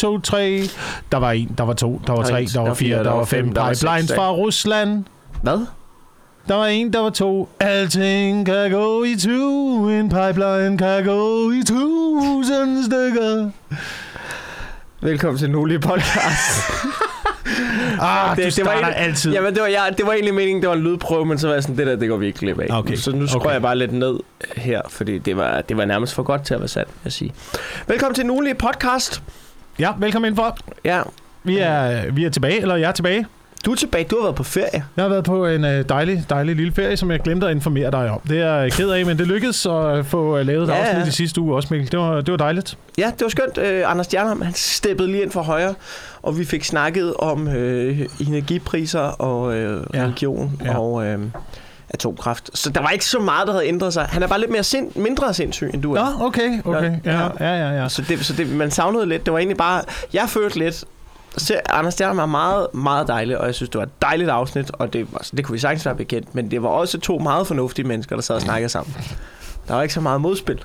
to, tre. Der var en, der var to, der var tre, der var fire, der var fem. der var Pipelines fra Rusland. Hvad? Der var en, der var to. Alting kan gå i to. En pipeline kan gå i tusind stykker. Velkommen til Nulige Podcast. Ah, det, du starter egentlig- altid. Jamen, det var, jeg, det var egentlig meningen, det var en lydprøve, men så var jeg sådan, det der, det går vi ikke glip af. Okay. Så nu skruer Okay. jeg bare lidt ned her, fordi det var, det var nærmest for godt til at være sandt, vil jeg sige. Velkommen til Nulige Podcast. Ja, velkommen indenfor. Ja, Vi er, vi er tilbage, eller jeg er tilbage. du er tilbage. Du har været på ferie. Jeg har været på en øh, dejlig, dejlig lille ferie, som jeg glemte at informere dig om. Det er jeg ked af, men det lykkedes at få øh, lavet et Ja, afsnit ja. i sidste uge også, Mikkel. Det var, det var dejligt. Ja, det var skønt. Øh, Anders Stjernholm, han steppede lige ind for højre, og vi fik snakket om øh, energipriser og øh, Ja. religion Ja. og øh, atomkraft. Så der var ikke så meget, der havde ændret sig. Han er bare lidt mere sind, mindre sindssyg, end du er. Nå, okay, okay. Ja, Ja. ja, ja. Så, det, så det, man savnede lidt. Det var egentlig bare... Jeg følte lidt... Så Anders Stjernholm er meget, meget dejlig, og jeg synes, det var et dejligt afsnit, og det, altså, det kunne vi sagtens være bekendt, men det var også to meget fornuftige mennesker, der sad og snakkede sammen. Der var ikke så meget modspil.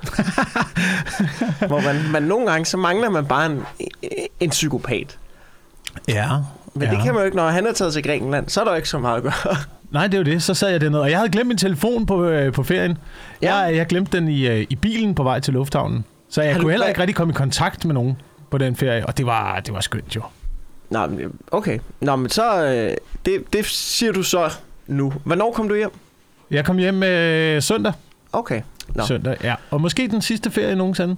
Hvor man, man nogle gange, så mangler man bare en, en psykopat. ja. Men ja. det kan man jo ikke, når han er taget til Grækenland, så er der jo ikke så meget at gøre. Nej, det er jo det. Så sad jeg dernede, og jeg havde glemt min telefon på, øh, på ferien. Ja. Jeg, jeg glemte den i, øh, i bilen på vej til lufthavnen. Så jeg Har kunne heller ikke rigtig komme i kontakt med nogen på den ferie, og det var, det var skønt jo. Nå, men, okay. Nå, men så... Øh, det, det siger du så nu. Hvornår kom du hjem? Jeg kom hjem øh, søndag. Okay. Nå. Søndag, ja. Og måske den sidste ferie nogensinde.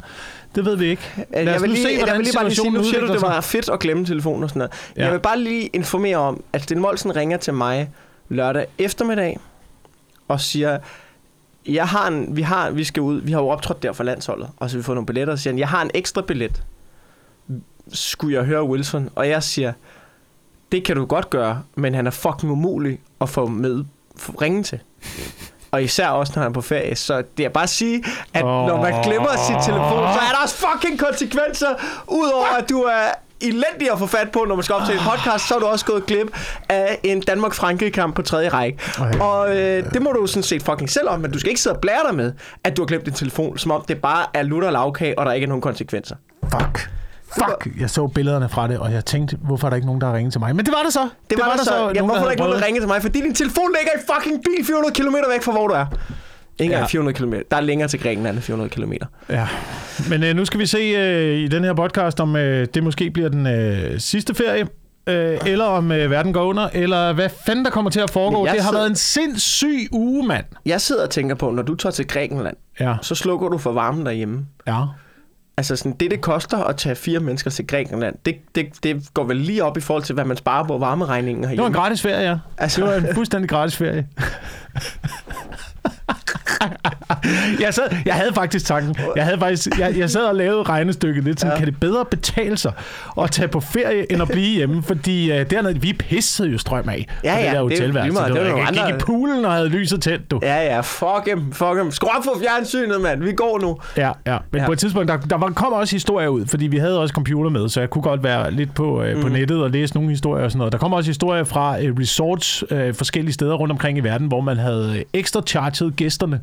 Det ved vi ikke. Lad Jeg vil lige, se, jeg hvordan vil lige bare lige sige, nu siger du, det var fedt at glemme telefonen og sådan noget. Ja. Jeg vil bare lige informere om, at Sten Molsen ringer til mig lørdag eftermiddag og siger, jeg har en, vi, har, vi skal ud, vi har jo optrådt der for landsholdet, og så vi får nogle billetter, og siger han, jeg har en ekstra billet. Skulle jeg høre Wilson? Og jeg siger, det kan du godt gøre, men han er fucking umulig at få med få ringe til. Og især også, når han er på ferie. Så det er bare at sige, at oh. når man glemmer sin telefon, så er der også fucking konsekvenser. Udover at du er elendig at få fat på, når man skal op til en podcast, så er du også gået glip af en Danmark-Frankrig-kamp på tredje række. Ej. Og øh, det må du jo sådan set fucking selv om, men du skal ikke sidde og blære dig med, at du har glemt din telefon, som om det bare er lutter lavkage, og der ikke er nogen konsekvenser. Fuck. Fuck. Jeg så billederne fra det, og jeg tænkte, hvorfor er der ikke nogen, der har ringet til mig? Men det var der så. Det, var, der så. Ja, nogen, hvorfor er der ikke nogen, der ringer til mig? Fordi din telefon ligger i fucking bil 400 km væk fra, hvor du er. Ikke engang Ja. 400 km. Der er længere til Grækenland end 400 km. Ja. Men øh, nu skal vi se øh, i den her podcast, om øh, det måske bliver den øh, sidste ferie, øh, eller om øh, verden går under, eller hvad fanden der kommer til at foregå. Det har sidder- været en sindssyg uge, mand. Jeg sidder og tænker på, når du tager til Grækenland, Ja. så slukker du for varmen derhjemme. Ja. Altså sådan, det, det koster at tage fire mennesker til Grækenland, det, det, det går vel lige op i forhold til, hvad man sparer på varmeregningen Det var en herhjemme. gratis ferie, ja. Altså- Det var en fuldstændig gratis ferie. jeg, sad, jeg havde faktisk tanken. Jeg, havde faktisk, jeg, jeg sad og lavede regnestykket lidt sådan, Ja. kan det bedre betale sig at tage på ferie, end at blive hjemme? Fordi uh, dernede, vi pissede jo strøm af Ja, ja, det der det hotelværelse. Det, Det det var, jeg gik i poolen og havde lyset tændt, du. Ja, ja, fuck dem, fuck dem. Skru op for fjernsynet, mand. Vi går nu. Ja, ja. Men Ja. på et tidspunkt, der, der var, kom også historier ud, fordi vi havde også computer med, så jeg kunne godt være lidt på, øh, Mhm. på nettet og læse nogle historier og sådan noget. Der kom også historier fra øh, resorts øh, forskellige steder rundt omkring i verden, hvor man havde øh, ekstra charget gæsterne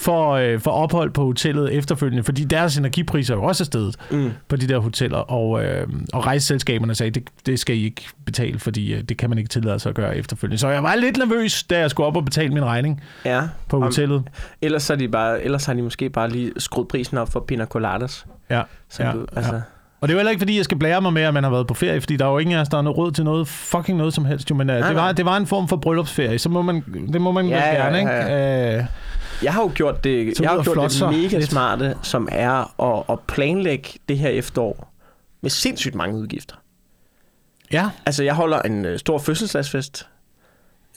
for, øh, for ophold på hotellet efterfølgende, fordi deres energipriser er jo også stedet Mm. på de der hoteller, og, øh, og rejseselskaberne sagde, det, det skal I ikke betale, fordi øh, det kan man ikke tillade sig at gøre efterfølgende. Så jeg var lidt nervøs, da jeg skulle op og betale min regning Ja. på Om- hotellet. Ellers, så er de bare, ellers har de måske bare lige skruet prisen op for pina coladas. Ja, Som ja, du, altså, ja. Og det er jo heller ikke, fordi jeg skal blære mig med, at man har været på ferie, fordi der er jo ingen af os, der har noget råd til noget fucking noget som helst. Jo, men uh, Nej, det, var, nej. det var en form for bryllupsferie, så må man, det må man Ja, ja, ja, gerne, ja, ikke? Uh, Jeg har jo gjort det, Så jeg har gjort flotte det mega lidt. smarte, som er at, at planlægge det her efterår med sindssygt mange udgifter. ja, Altså, jeg holder en øh, stor fødselsdagsfest,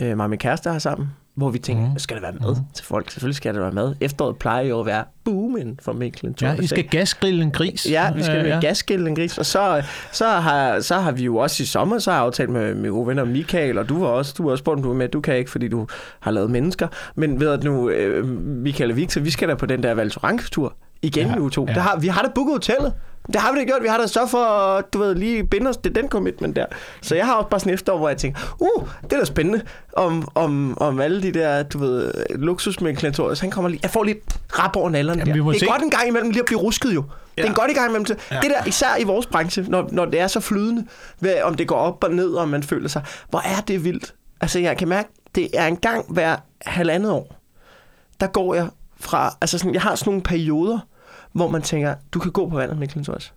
øh, mig og min kæreste har sammen, hvor vi tænker, mm. skal der være mad til folk? Selvfølgelig skal der være mad. Efteråret plejer jo at være boomen for Mikkel. ja, I skal gasgrille en gris. Ja, vi skal Øh, med ja. gasskille en gris. Og så, så, har, så har vi jo også i sommer, så har jeg aftalt med mine gode venner Michael, og du var også, du var også spurgt, om du er med. Du kan ikke, fordi du har lavet mennesker. Men ved at nu, øh, Michael og Victor, vi skal da på den der Val Thorens-tur igen Ja, uge to. ja. Der har, vi har da booket hotellet. Det har vi da gjort. Vi har da så for du ved, lige binde os til den commitment der. Så jeg har også bare sådan efterår, hvor jeg tænker, uh, det er da spændende om, om, om alle de der, du ved, luksusmængklantorier. Han kommer lige, jeg får lige rap over nallerne Jamen, der. Det er se. godt en gang imellem lige at blive rusket jo. Det er en Ja. godt i gang imellem. til- Ja. Det der, især i vores branche, når, når det er så flydende, hvad, om det går op og ned, og man føler sig, hvor er det vildt. Altså, jeg kan mærke, det er en gang hver halvandet år, der går jeg fra, altså sådan, jeg har sådan nogle perioder, hvor man tænker, du kan gå på vandet, Niklas Thors.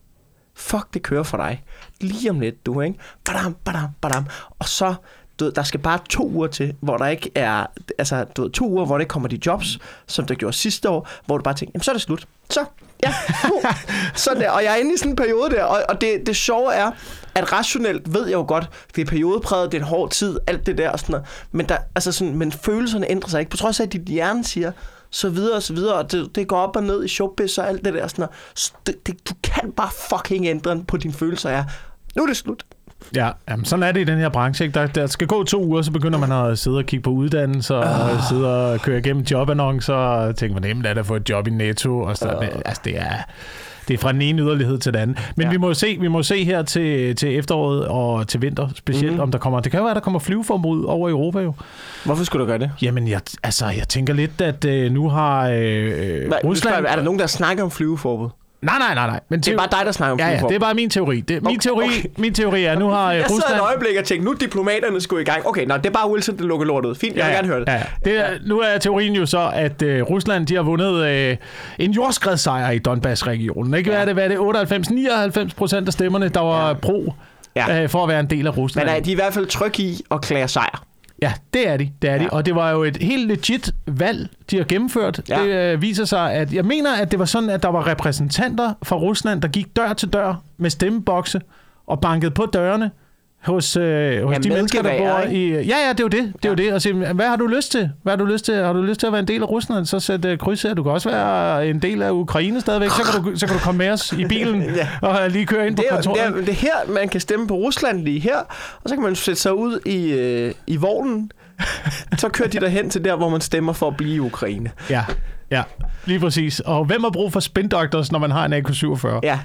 Fuck, det kører for dig. Lige om lidt, du, ikke? Badam, badam, badam. Og så, du ved, der skal bare to uger til, hvor der ikke er, altså, du ved, to uger, hvor det ikke kommer de jobs, som der gjorde sidste år, hvor du bare tænker, jamen, så er det slut. Så, ja, uh, sådan der. Og jeg er inde i sådan en periode der, og, og det, det sjove er, at rationelt ved jeg jo godt, det er periodepræget, det er en hård tid, alt det der og sådan noget. Men, der, altså sådan, men følelserne ændrer sig ikke. På trods af, at dit hjerne siger, så videre og så videre, og det, det går op og ned i showbiz og alt det der. Sådan det, det, du kan bare fucking ændre på dine følelser. Ja. Nu er det slut. Ja, jamen, sådan er det i den her branche. Ikke? Der, der skal gå to uger, så begynder man at sidde og kigge på uddannelser, og sidde og køre igennem jobannoncer, og tænke, hvor nemt er det at få et job i Netto, og så, uh. altså, det er... Det er fra den ene yderlighed til den anden. Men ja. Vi må jo se, vi må se her til, til efteråret og til vinter, specielt Mhm. mm. om der kommer... Det kan jo være, der kommer flyveforbud over Europa jo. Hvorfor skulle du gøre det? Jamen, jeg, altså, jeg tænker lidt, at øh, nu har øh, Hvad, Rusland... Er der nogen, der snakker om flyveforbud? Nej, nej, nej, nej. Men Det er bare dig, der snakker om Ja, ja, det er bare min teori. Det, min, Okay, teori okay. min teori er, nu har øh, Jeg sad Rusland... et øjeblik og tænkte, nu er diplomaterne skulle i gang. Okay, nå, det er bare Wilson, der lukker lortet. Fint, jeg vil gerne høre det. Ja, ja. det er, nu er teorien jo så, at øh, Rusland de har vundet øh, en jordskredssejr i Donbass-regionen. Ikke? Hvad er det? Hvad er det? 98, 99 procent af stemmerne, der var Ja. pro Ja. øh, for at være en del af Rusland. Men er de i hvert fald trygge i at klære sejr? Ja, det er de. Det er de. Ja. Og det var jo et helt legit valg, de har gennemført. Ja. Det øh, viser sig, at jeg mener, at det var sådan, at der var repræsentanter fra Rusland, der gik dør til dør med stemmebokse og bankede på dørene hos, øh, hos Ja, de mennesker, der bor ikke? i... Ja, ja, det er jo det. Det er jo Ja. det. Og sige, hvad har du lyst til? Hvad har du lyst til? Har du lyst til at være en del af Rusland? Så sæt uh, kryds her. Du kan også være en del af Ukraine stadigvæk. Så kan du, så kan du komme med os i bilen Ja. og lige køre ind på Det er, jo- kontoret. det, er, det er her, man kan stemme på Rusland lige her, og så kan man sætte sig ud i, øh, i vognen. så kører de derhen til der, hvor man stemmer for at blive i Ukraine. Ja, ja, lige præcis. Og hvem har brug for spin doctors, når man har en AK-47? Ja.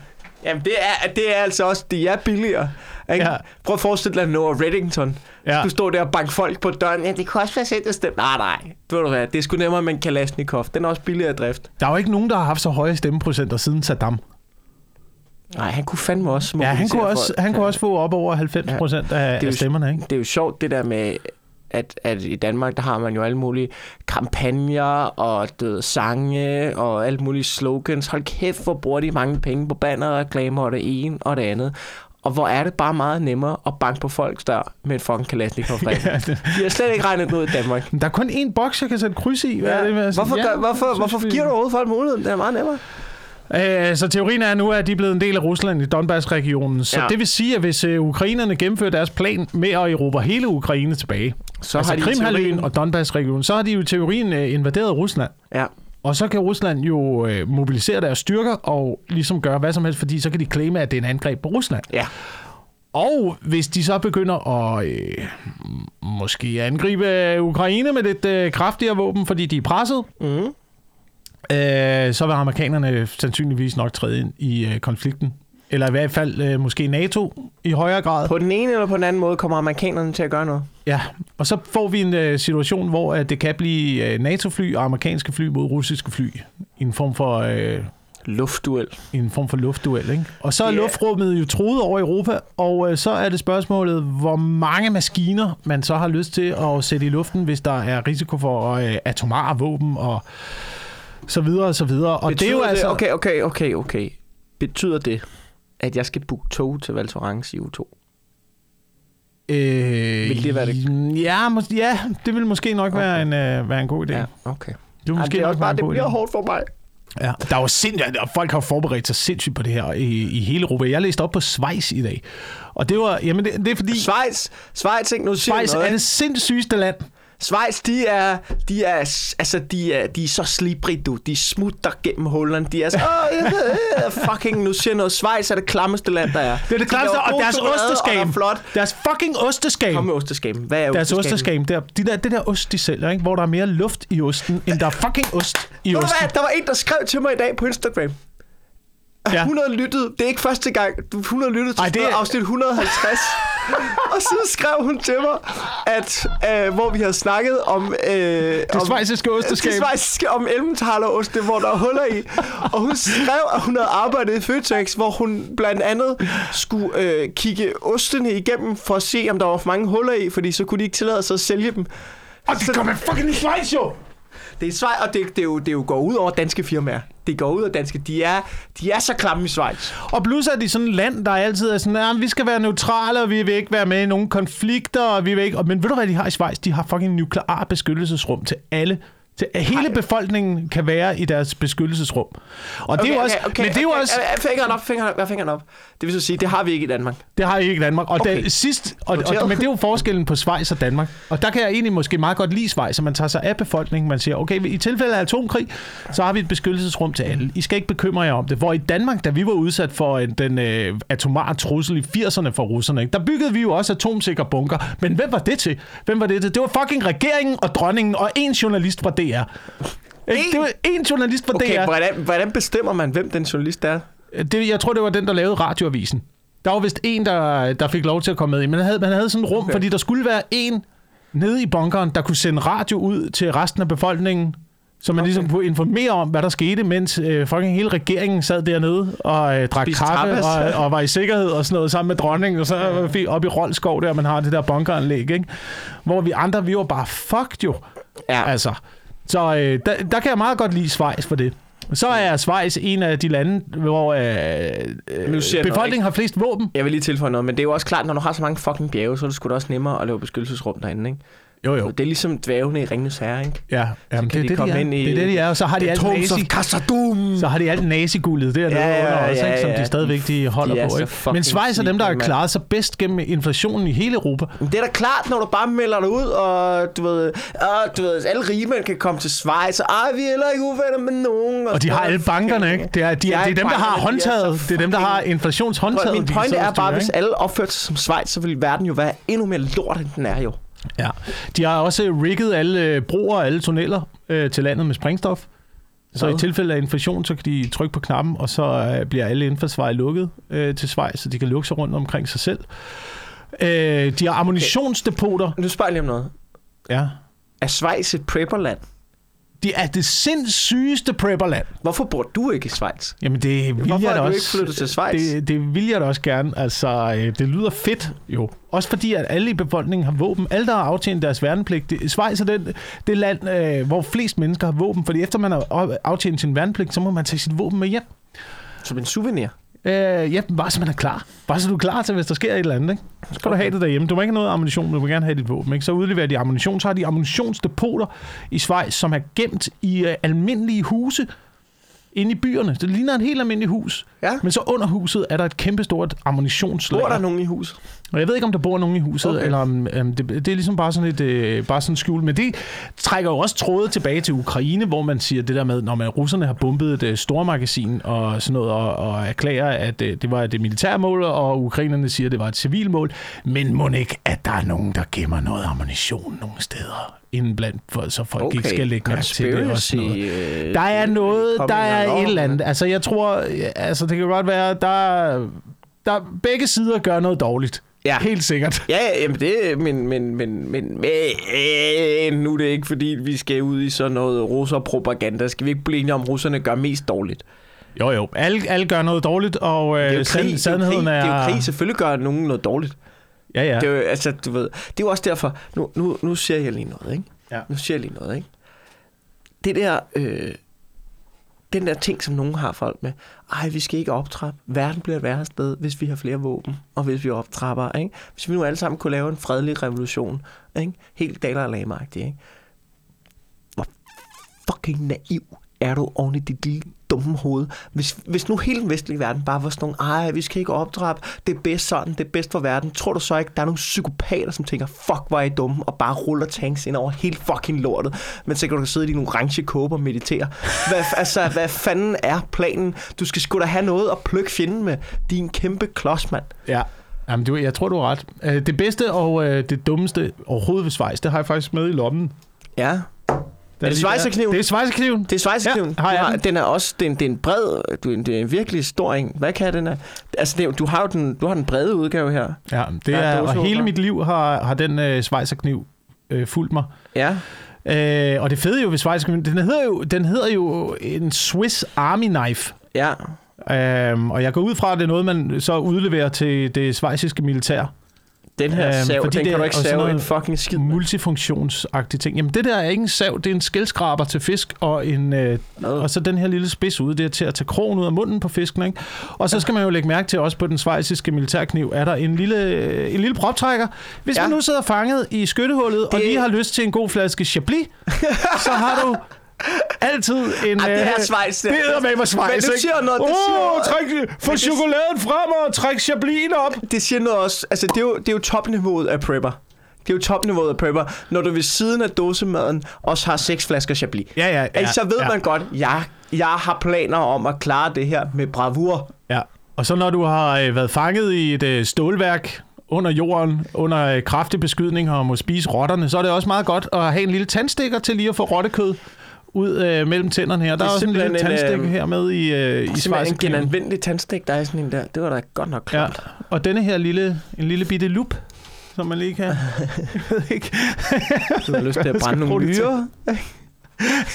Jamen, det er, det er altså også, de er billigere. Ikke? Ja. Ja. Prøv at forestille dig Noah Reddington. Ja. Ja. Du står der og banke folk på døren. Ja, det kan også være sendt at stemme. Nej, nej. Ved du hvad, det er sgu nemmere med en Kalashnikov. Den er også billigere at drift. Der er jo ikke nogen, der har haft så høje stemmeprocenter siden Saddam. Nej, han kunne fandme også Ja, han kunne også, folk. han kunne også få op over 90 procent af, Det er af jo- stemmerne, ikke? Det er jo sjovt, det der med, at, at i Danmark, der har man jo alle mulige kampagner og ved, sange og alle mulige slogans. Hold kæft, hvor bruger de mange penge på banner, reklamer og det ene og det andet. Og hvor er det bare meget nemmere at banke på folks dør med et fucking Kalashnikov ja, Ja, det- De har slet ikke regnet noget i Danmark. Der er kun én boks, jeg kan sætte kryds i. Hvad er det, med? Hvorfor, Ja, gør, hvorfor, hvorfor giver du overhovedet folk muligheden? Det er meget nemmere. Øh, så teorien er nu, at de er blevet en del af Rusland i Donbass-regionen. Så ja. Ja. det vil sige, at hvis øh, ukrainerne gennemfører deres plan med at erobre hele Ukraine tilbage, Så altså har de i Krimhalvøen teorien- og Donbass-regionen, så har de jo i teorien øh, invaderet Rusland. Ja. Og så kan Rusland jo øh, mobilisere deres styrker og ligesom gøre hvad som helst, fordi så kan de claime, at det er en angreb på Rusland. Ja. Og hvis de så begynder at øh, måske angribe Ukraine med lidt øh, kraftigere våben, fordi de er presset, Mm. øh, så vil amerikanerne sandsynligvis nok træde ind i øh, konflikten. Eller i hvert fald øh, måske NATO i højere grad. På den ene eller på den anden måde kommer amerikanerne til at gøre noget. Ja, og så får vi en øh, situation, hvor øh, det kan blive øh, NATO-fly og amerikanske fly mod russiske fly. I en form for... Øh, Luftduel. i en form for luftduel, ikke? Og så er Ja. luftrummet jo troet over Europa, og øh, så er det spørgsmålet, hvor mange maskiner man så har lyst til at sætte i luften, hvis der er risiko for øh, atomare våben og så videre og så videre. Og Betyder det er jo altså... Okay, okay, okay, okay. Betyder det, at jeg skal booke tog til Val Thorens i U2? Øh, Vil det være det? Ja, mås- ja, det vil måske nok okay. være, en, øh, være en god idé. Ja. okay. Det vil Ej, måske det er også være bare, en det bliver idé. hårdt for mig. Ja, der er jo sindssygt, og folk har forberedt sig sindssygt på det her i, i hele Europa. Jeg læste op på Schweiz i dag, og det var, jamen det, det er fordi, Schweiz, Schweiz, ikke? Nu siger Schweiz noget, er det sindssygeste land. Schweiz, de er, de er, altså, de er, de er så slibrige, du. De smutter gennem hullerne. De er så, åh, jeg ved, fucking, nu siger noget. Schweiz er det klammeste land, der er. Det er det De klammeste, laver og deres og osteskam. der er flot. Deres fucking osteskam. Kom med osteskam. Hvad er Deres osteskam, der, de der, det der ost, de sælger, ikke? hvor der er mere luft i osten, end der er fucking ost i osten. hvad? Der var en, der skrev til mig i dag på Instagram. Ja. 100 lyttet. Det er ikke første gang. Du 100 lyttet til Ej, det er- afsnit 150. og så skrev hun til mig, at øh, hvor vi har snakket om... Øh, Det schweiziske osteskab. det schweiziske om Emmentaler-oste, hvor der er huller i. Og hun skrev, at hun havde arbejdet i Føtex, hvor hun blandt andet skulle øh, kigge ostene igennem for at se, om der var for mange huller i, fordi så kunne de ikke tillade sig at sælge dem. Og det kommer fucking i Schweiz, jo! Det er Schweiz, og det, det, er jo, det er jo går ud over danske firmaer. Det går ud af danske. De er, de er så klamme i Schweiz. Og plus er de sådan et land, der altid er sådan, at vi skal være neutrale, og vi vil ikke være med i nogen konflikter, og vi vil ikke... Men ved du, hvad de har i Schweiz? De har fucking nuklear beskyttelsesrum til alle. Til, hele befolkningen kan være i deres beskyttelsesrum. Og det er jo også... men det er jo også... Okay, fingeren op, fingeren op, fingeren op. Det vil så sige, det har vi ikke i Danmark. Det har I ikke i Danmark. Og okay. Okay. det, sidst, og, og, men det er jo forskellen på Schweiz og Danmark. Og der kan jeg egentlig måske meget godt lide Schweiz, at man tager sig af befolkningen. Man siger, okay, i tilfælde af atomkrig, så har vi et beskyttelsesrum til alle. I skal ikke bekymre jer om det. Hvor i Danmark, da vi var udsat for en, den øh, atomare trussel i 80'erne for russerne, ikke, der byggede vi jo også atomsikre bunker. Men hvem var det til? Hvem var det til? Det var fucking regeringen og dronningen og en journalist fra DR. Ikke? En? Det var en journalist fra Okay, DR. hvordan, hvordan bestemmer man, hvem den journalist er? Det, jeg tror, det var den, der lavede radioavisen. Der var vist en, der, der fik lov til at komme med i. Men man havde, man havde sådan et rum, okay. Fordi der skulle være en nede i bunkeren, der kunne sende radio ud til resten af befolkningen, så man okay. Ligesom kunne informere om, hvad der skete, mens øh, fucking hele regeringen sad dernede og øh, drak Spiste kaffe tapas. og, og var i sikkerhed og sådan noget sammen med dronningen, og så var vi oppe i Rolskov, der man har det der bunkeranlæg, ikke? Hvor vi andre, vi var bare fucked jo. Ja. Altså, så øh, der, der kan jeg meget godt lide Schweiz for det. Så er Schweiz en af de lande, hvor øh, øh, noget, befolkningen har flest våben. Jeg vil lige tilføje noget, men det er jo også klart, når du har så mange fucking bjerge, så er det sgu da også nemmere at lave beskyttelsesrum derinde, ikke? Jo, jo. Det er ligesom dværgene i Ringens Herre, ikke? Ja, jamen, kan det, de det, komme de er. ind i- det er det, de er. Og så har de alt nazi, så har de alt naziguldet dernede Ja, ja, under også, ja, ikke, som ja. de stadigvæk de holder De på. så Ikke? Men Schweiz er dem, der har klaret sig bedst gennem inflationen i hele Europa. Men det er da klart, når du bare melder dig ud, og du ved, og, du ved alle rige mænd kan komme til Schweiz, og ej, vi er heller ikke uvenner med nogen. Og de har alle bankerne, ikke? Det er, de, De er, det er dem, der har så håndtaget. Det er dem, der har inflationshåndtaget. Min pointe så er bare, hvis alle opførte sig som Schweiz, så ville verden jo være endnu mere lort, end den er jo. Ja. De har også rigget alle øh, broer og alle tunneller øh, til landet med sprængstof. Så i tilfælde af inflation, så kan de trykke på knappen, og så øh, bliver alle indfaldsveje lukket øh, til Schweiz, så de kan lukke sig rundt omkring sig selv. Øh, de har ammunitionsdepoter. Nu spørger jeg lige om noget. Ja. Er Schweiz et prepperland? De er det sindssygeste prepperland. Hvorfor bor du ikke i Schweiz? Jamen, det vil Hvorfor jeg da du også. ikke flyttet til Schweiz? Det, det vil jeg da også gerne. Altså, øh, det lyder fedt jo. Også fordi, at alle i befolkningen har våben. Alle, der har aftjent deres værnepligt. Det, Schweiz er det, det land, øh, hvor flest mennesker har våben. Fordi efter man har aftjent sin værnepligt, så må man tage sit våben med hjem. Som en souvenir? Øh, ja, bare så man er klar. Bare så du er klar til, hvis der sker et eller andet. Ikke? Så skal okay. du have det derhjemme. Du må ikke have noget ammunition, du vil gerne have dit våben. Ikke? Så udleverer de ammunition. Så har de ammunitionsdepoter i Schweiz, som er gemt i øh, almindelige huse inde i byerne. Det ligner et helt almindeligt hus. Ja. Men så under huset er der et kæmpestort ammunitionslager. Bor der nogen i huset? Og jeg ved ikke, om der bor nogen i huset, okay. Eller om um, det, det er ligesom bare sådan et øh, bare sådan skjul. Men det trækker jo også tråde tilbage til Ukraine, hvor man siger det der med, når man russerne har bombet et øh, stormagasin og sådan noget, og, og erklærer, at øh, det var et militære mål, og ukrainerne siger, at det var et civilmål. Men må ikke, at der er nogen, der gemmer noget ammunition nogle steder inden blandt, for, så folk okay. ikke skal lægge mærke til det. Og sådan noget. øh, Der er noget, kom der en er eller et eller andet. Altså, jeg tror, altså, det kan godt være, der, der begge sider gør noget dårligt. Ja. Helt sikkert. Ja, ja, jamen det, men, men, men, men, men, nu er det ikke, fordi vi skal ud i sådan noget russerpropaganda. Skal vi ikke blive enige om, at russerne gør mest dårligt? Jo, jo. Alle, alle gør noget dårligt, og Det er øh, krig, det er sandheden krig, er... det er jo krig. Selvfølgelig gør nogen noget dårligt. Ja, ja. Det er jo, altså, du ved, det er jo også derfor, nu, nu, nu siger jeg lige noget, ikke? Ja. Nu siger jeg lige noget, ikke? Det der, øh, den der ting, som nogen har folk med, ej, vi skal ikke optrappe. Verden bliver et værre sted, hvis vi har flere våben, og hvis vi optrapper, ikke? Hvis vi nu alle sammen kunne lave en fredelig revolution, ikke? Helt daler og lamagtigt, ikke? Hvor fucking naiv er du oven i dit lille dumme hoved. Hvis, hvis nu hele den vestlige verden bare var sådan nogle, ej, vi skal ikke optrappe, det er bedst sådan, det er bedst for verden, tror du så ikke, der er nogle psykopater, som tænker, fuck, hvor er I dumme, og bare ruller tanks ind over hele fucking lortet, men så kan du sidde i dine orange kåber og meditere. Hvad, altså, hvad fanden er planen? Du skal sgu da have noget at plukke fjenden med. Din kæmpe klods, mand. Ja. Jamen, du, jeg tror, du har ret. Øh, Det bedste og øh, det dummeste overhovedet ved Schweiz, det har jeg faktisk med i lommen. Ja. Er det svejserkniven? Det er svejserkniven. Det er svejsekniven. Ja, har jeg du har, den. den er også, det er, en, det er en bred, du, det er en virkelig stor en. Hvad kan den er? Altså, det, du har jo den, du har den brede udgave her. Ja, det Ja, er, og hele mit liv har, har den øh, svejserkniv øh, fulgt mig. Ja. Øh, og det fede jo ved svejserkniven, den hedder jo, den hedder jo en Swiss Army Knife. Ja. Øhm, og jeg går ud fra, at det er noget, man så udleverer til det svejsiske militær. Den her Øhm, sav, fordi den det kan du ikke save en fucking skid med. Multifunktionsagtige ting. Jamen det der er ikke en sav, det er en skældskraber til fisk, og, en, øh, og så den her lille spids ude, det er til at tage krogen ud af munden på fisken. Ikke? Og så skal man jo lægge mærke til, også på den svejsiske militærkniv, er der en lille, en lille proptrækker. Hvis Ja. ja. man nu sidder fanget i skyttehullet, det... og lige har lyst til en god flaske Chablis, så har du altid en... Ej, det her svejs, det er med mig svejs, Men ikke? siger noget, det siger, træk, få det- chokoladen frem og træk Chablisen op. det siger noget også. Altså, det er, jo, det er jo topniveauet af prepper. Det er jo topniveauet af prepper, når du ved siden af dåsemaden også har seks flasker Chablis. Ja, ja, Ja, så ved ja. man godt, jeg, jeg har planer om at klare det her med bravur. Ja, og så når du har øh, været fanget i et øh, stålværk under jorden, under øh, kraftig beskydning og må spise rotterne, så er det også meget godt at have en lille tandstikker til lige at få rottekød ud øh, mellem tænderne her. Der er, er også en lille øh, her med i, øh, i Simpelthen en genanvendelig tandstik, der er sådan en der. Det var da godt nok Ja, klart. og denne her lille, en lille bitte lup, som man lige kan... Jeg ved ikke. Du har lyst til at brænde nogle myrer.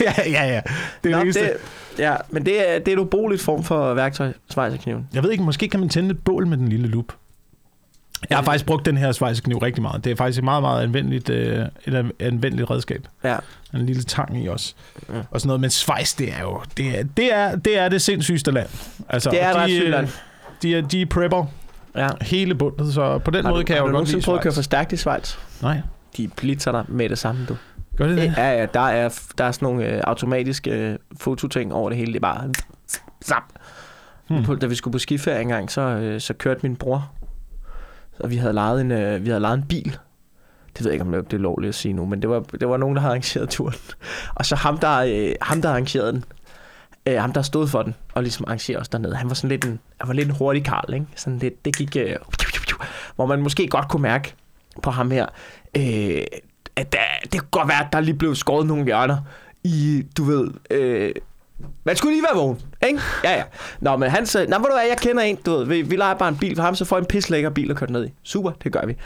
ja, ja, ja. Det er Nå, det, det, ja, men det er, det er et ubrugeligt form for værktøj, svejserkniven. Jeg ved ikke, måske kan man tænde et bål med den lille lup. Jeg har faktisk brugt den her svejsekniv rigtig meget. Det er faktisk et meget, meget anvendeligt, øh, et an- anvendeligt redskab. Ja. En lille tang i også. Ja. Og sådan noget. Men Schweiz, det er jo det, er, det, er, det, er det sindssygste land. Altså, Det er de, ret sygt land. De er, de er prepper Ja. hele bundet, så på den Har måde du, kan jeg har jo du godt nogensinde lide prøvet at køre for stærkt i Schweiz? Nej, De blitzer dig med det samme, du. gør det det? Ja, ja, der er, der er sådan nogle øh, automatiske øh, fototing over det hele. Det er bare... Zap. Hmm. Hmm. Da vi skulle på skiferie engang, så, øh, så kørte min bror. Og vi havde lejet en, øh, vi havde lejet en bil. Det ved jeg ikke, om det er lovligt at sige nu, men det var, det var nogen, der havde arrangeret turen. Og så ham, der, øh, ham, der arrangerede den, øh, ham, der stod for den, og ligesom arrangerede os dernede, han var sådan lidt en, han var lidt en hurtig karl, ikke? Sådan lidt, det gik, øh, hvor man måske godt kunne mærke på ham her, øh, at der, det kunne godt være, at der lige blev skåret nogle hjørner i, du ved, øh, man skulle lige være vågen, ikke? Ja, ja. Nå, men han sagde, nej, hvor du er, jeg kender en, du ved, vi, vi leger bare en bil for ham, så får jeg en pislækker bil at køre ned i. Super, det gør vi.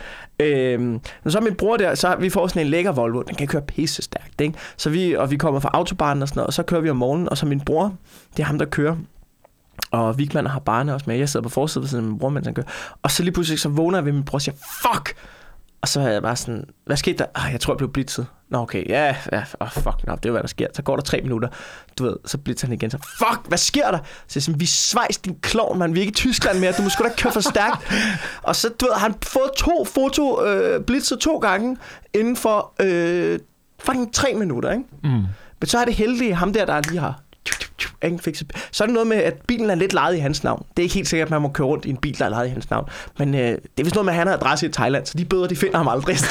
Øhm, men så er min bror der, så vi får sådan en lækker Volvo, den kan køre pisse stærkt, ikke? Så vi, og vi kommer fra autobahnen og sådan noget, og så kører vi om morgenen, og så min bror, det er ham, der kører, og Vigman har barne også med. Jeg sidder på forsiden ved siden af min bror, mens han kører. Og så lige pludselig så vågner jeg ved min bror og siger, fuck! Og så er jeg bare sådan, hvad skete der? Ah, jeg tror, jeg blev blitzet. Nå, okay, ja, ja, oh, fuck, no, det er hvad der sker. Så går der tre minutter, du ved, så blitzer han igen. Så, fuck, hvad sker der? Så jeg sådan, vi svejs din klovn, man. Vi er ikke i Tyskland mere. Du må sgu da køre for stærkt. og så, du ved, han fået to foto, øh, blitzet to gange, inden for øh, fucking tre minutter, ikke? Mm. Men så er det heldige, ham der, der lige har. Så er det noget med, at bilen er lidt lejet i hans navn. Det er ikke helt sikkert, at man må køre rundt i en bil, der er lejet i hans navn. Men øh, det er vist noget med, at han har adresse i Thailand, så de bøder, de finder ham aldrig.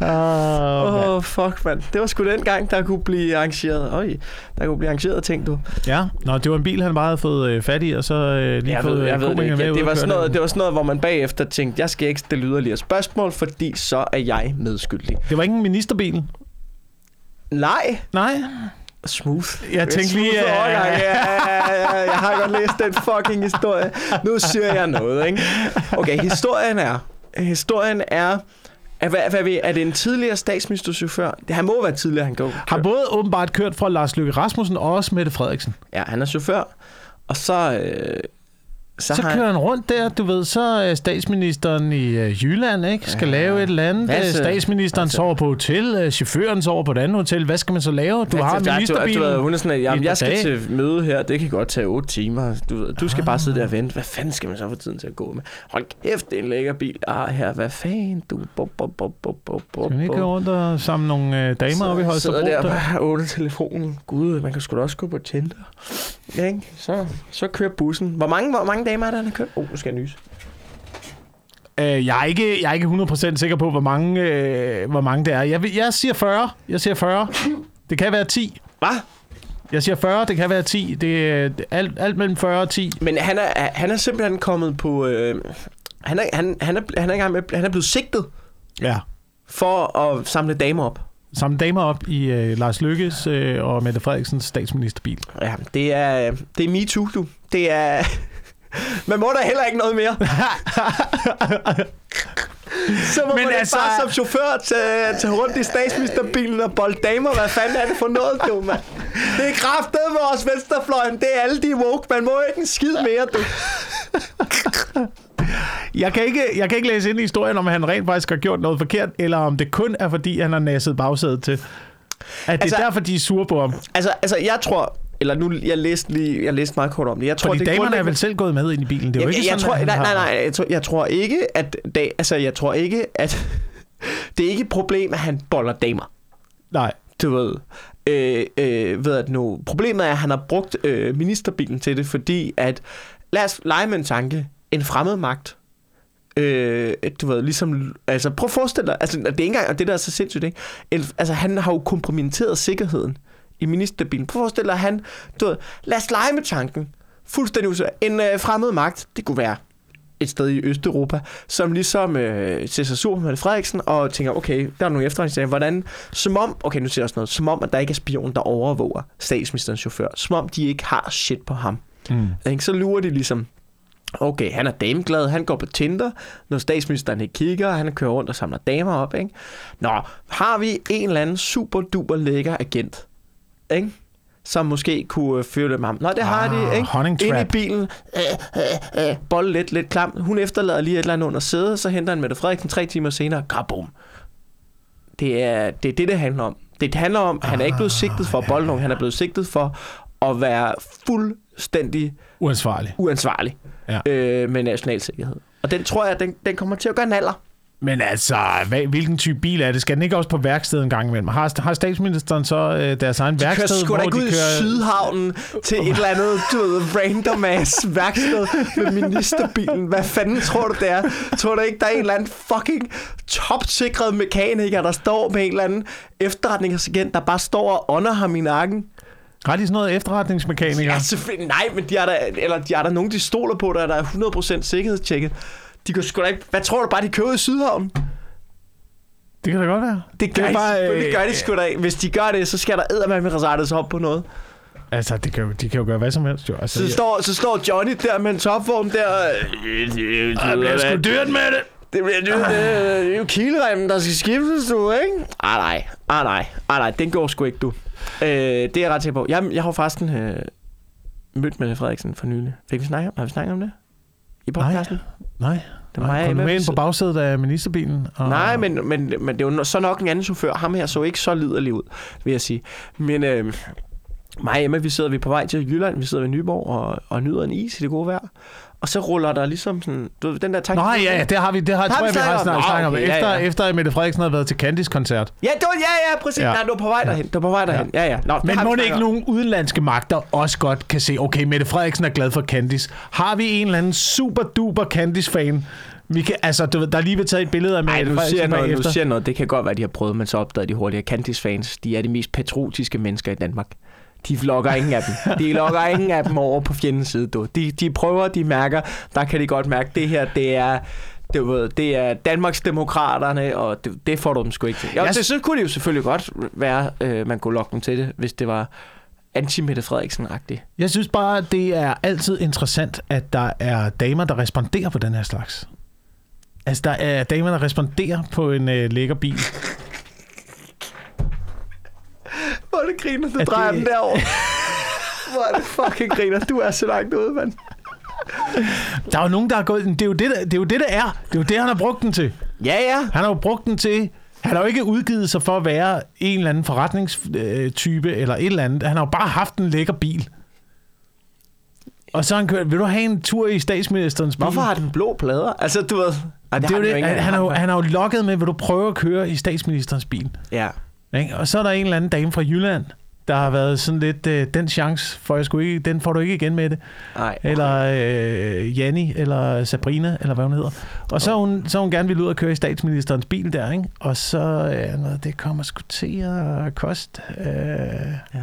Oh, Åh, oh, fuck, mand. Det var sgu den gang, der kunne blive arrangeret. Øj, der kunne blive arrangeret ting, du. ja, Nå, det var en bil, han bare havde fået øh, fat i, og så øh, lige Jeg fået ved, jeg ved det ikke. ud Det var, sådan noget, det var sådan noget, hvor man bagefter tænkte, jeg skal ikke stille yderligere spørgsmål, fordi så er jeg medskyldig. det var ikke en ministerbil. Nej, Nej, smooth. jeg tænkte lige... Smooth øh, overgang. Ja, ja, ja, jeg har godt læst den fucking historie. Nu siger jeg noget, ikke? Okay, historien er... Historien er... Er, hvad, hvad, ved- er det en tidligere statsministerchauffør? Det, han må være tidligere, han går. Har både åbenbart kørt fra Lars Løkke Rasmussen og også Mette Frederiksen. Ja, han er chauffør. Og så... Øh, så, Så har kører han rundt der, du ved, så er statsministeren i øh, Jylland, ikke? Skal Ja. lave et eller andet. Hvad Øh, så? Statsministeren Altså- sover på hotel, øh, chaufføren sover på et andet hotel. Hvad skal man så lave? Du har du, du, ministerbilen. ved, hun er sådan, at, jamen, jeg skal dage." til møde her, det kan godt tage 8 timer. Du, du skal Ah. bare sidde der og vente. Hvad fanden skal man så få tiden til at gå med? Hold kæft, det er en lækker bil. Ah, her, hvad fanden, du? Bop, bop, bop, bop, bop, bop, Skal vi ikke gå rundt og samle nogle øh, damer op i Holstebro? Sidder der og åbner telefonen. Gud, man kan sgu da også gå på Tinder. Ikke? Så, så kører bussen. Hvor mange, hvor mange damer er der, han har kørt? Åh, oh, nu skal jeg nyse. Øh, jeg, er ikke, jeg er ikke 100% sikker på, hvor mange, øh, hvor mange det er. Jeg, vil- jeg siger 40. Jeg siger 40. Det kan være 10. Hvad? Jeg siger 40, det kan være 10. Det er alt, alt mellem 40 og 10. Men han er, han er simpelthen kommet på... Øh, han, er, han, han, er, han, er, gang med, han er blevet sigtet. Ja. for at samle damer op. Samle damer op i øh, Lars Lykkes øh, og Mette Frederiksens statsministerbil. Ja, det er, det er MeToo, du. Det er... Man må da heller ikke noget mere. Så må Men man altså- altså... bare som chauffør tage, tage rundt i statsministerbilen og bolde damer. Hvad fanden er det for noget, du, mand? Det er kraftet med os venstrefløjen. Det er alle de woke. Man må ikke en skid mere, du. Jeg kan, ikke, jeg kan ikke læse ind i historien, om han rent faktisk har gjort noget forkert, eller om det kun er, fordi han har nasset bagsædet til. At det Altså- er derfor, de er sure på ham. Altså, altså jeg tror... Eller nu, jeg læste lige, jeg læste meget kort om det. Jeg tror, Fordi det damerne er grundlæggende- vel selv gået med ind i bilen. Det er jo jeg, ikke jeg, sådan, tror, at nej, nej, nej, jeg tror, jeg tror ikke, at da, altså, jeg tror ikke, at det er ikke et problem, at han boller damer. Nej. Du ved. Øh, øh, ved at nu, problemet er, at han har brugt øh, ministerbilen til det, fordi at, lad os lege med en tanke, en fremmed magt, øh, du ved, ligesom, altså prøv at forestille dig, altså det er ikke engang, og det der er så sindssygt, ikke? En, altså han har jo kompromitteret sikkerheden i ministerbilen. Prøv at forestille dig, han, du ved, lad os lege med tanken, fuldstændig usæt. En øh, fremmed magt, det kunne være et sted i Østeuropa, som ligesom øh, ser sig sur Mette Frederiksen og tænker, okay, der er nogle efterretningssager, hvordan, som om, okay, nu siger jeg også noget, som om, at der ikke er spion, der overvåger statsministerens chauffør, som om de ikke har shit på ham. Mm. Ikke? Så lurer de ligesom, okay, han er dameglad, han går på Tinder, når statsministeren ikke kigger, han kører rundt og samler damer op, ikke? Nå, har vi en eller anden super duper lækker agent, ikke? som måske kunne øh, med ham. Nå, det har Ah, de, ikke? honning Ind i bilen, øh, øh, øh, lidt, lidt klam. Hun efterlader lige et eller andet under sædet, så henter han Mette Frederiksen tre timer senere, kabum. Det er, det er det, det handler om. Det handler om, at han er ikke blevet sigtet for bolle nogen, han er blevet sigtet for at være fuldstændig Uansvarlig. uansvarlig Ja. øh, med national sikkerhed. Og den tror jeg, den, den kommer til at gøre naller. Men altså, hvad, hvilken type bil er det? Skal den ikke også på værksted en gang imellem? Har, har statsministeren så øh, deres egen De kører værksted? sgu da ud i Sydhavnen til et eller andet, du ved, random ass værksted med ministerbilen. Hvad fanden tror du, det er? Tror du ikke, der er en eller anden fucking topsikret mekaniker, der står med en eller anden efterretningsagent, der bare står og ånder ham i nakken? Har de sådan noget efterretningsmekaniker? Ja, selvfølgelig. Nej, men de er der, eller de er der nogen, de stoler på, der, der er 100% sikkerhedstjekket. De kan sgu da ikke... Hvad tror du bare, de kører i Sydhavnen? Det kan da godt være. Det gør, er det bare, bare, øh, det gør de sgu da ikke. Hvis de gør det, så skal der eddermame med reservatet op på noget. Altså, det kan jo, de kan jo gøre hvad som helst, jo. Altså, Så, jeg- står, så står Johnny der med en topform der. Det bliver sgu dyrt med det. Det bliver dyrt. Det er jo kileremmen, der skal skiftes, du, ikke? Ah, nej. Ah, nej. Ah, nej. Den går sgu ikke, du. Øh, det er jeg ret sikker på. Jeg, jeg har faktisk øh, mødt Mette Frederiksen for nylig. Fik vi snakket om, har vi snakket om det? I podcasten? Nej. Det var Nej, mig, kom med ind på bagsædet af ministerbilen? Og... Nej, men, men, men det er jo så nok en anden chauffør. Ham her så ikke så liderlig ud, vil jeg sige. Men øh, mig og Emma, vi sidder vi er på vej til Jylland. Vi sidder ved Nyborg og, og nyder en is i det gode vejr. Og så ruller der ligesom sådan, du ved, den der tanke. Nå ja, ja, det har vi. Det har, Har tror jeg, vi har snakket om? Nå, okay, ja, Efter, ja. efter at Mette Frederiksen havde været til Candice koncert. Ja, det var, ja, ja, præcis. Ja. Ja. Nej, du var på vej derhen. Du var på vej derhen. Ja, ja. Nå, det Men må det ikke nogen udenlandske magter også godt kan se, okay, Mette Frederiksen er glad for Candice. Har vi en eller anden super duper Candice-fan? Vi kan, altså, du ved, der er lige ved taget et billede af Ej, Mette nu siger, jeg noget, nu siger noget. Det kan godt være, de har prøvet, men så opdagede de hurtigt, at Candice-fans, de er de mest patriotiske mennesker i Danmark. De vlogger ingen af dem. De logger ingen af dem over på fjendens side, du. De, de prøver, de mærker, der kan de godt mærke, det her, det er... Det, ved, det er Danmarks Demokraterne, og det, det får du dem sgu ikke til. Ja, Jeg- det, så kunne det jo selvfølgelig godt være, øh, man kunne lokke dem til det, hvis det var anti-Mette Frederiksen-agtigt. Jeg synes bare, at det er altid interessant, at der er damer, der responderer på den her slags. Altså, der er damer, der responderer på en øh, lækker bil. Hvor er det griner, du Er drejer det- den derovre. Hvor er det fucking griner. Du er så langt ude, mand. Der er jo nogen, der har gået... Det er jo det, der, det er jo det, der er. Det er jo det, han har brugt den til. Ja, ja. Han har jo brugt den til... Han har jo ikke udgivet sig for at være en eller anden forretningstype eller et eller andet. Han har jo bare haft en lækker bil. Og så har han kørt... Vil du have en tur i statsministerens bil? Hvorfor har den blå plader? Altså, du ved... Ej, Det er jo det. Han, han, har han har jo lokket med, vil du prøve at køre i statsministerens bil? Ja. Ikke? Og så er der en eller anden dame fra Jylland, der har været sådan lidt, øh, den chance får jeg sgu ikke, den får du ikke igen med det. Nej. Eller øh, Janni, eller Sabrina, eller hvad hun hedder. Og så hun, så hun gerne ville ud og køre i statsministerens bil der, ikke? Og så, øh, nå, det kommer sgu til at koste. Øh... Ja.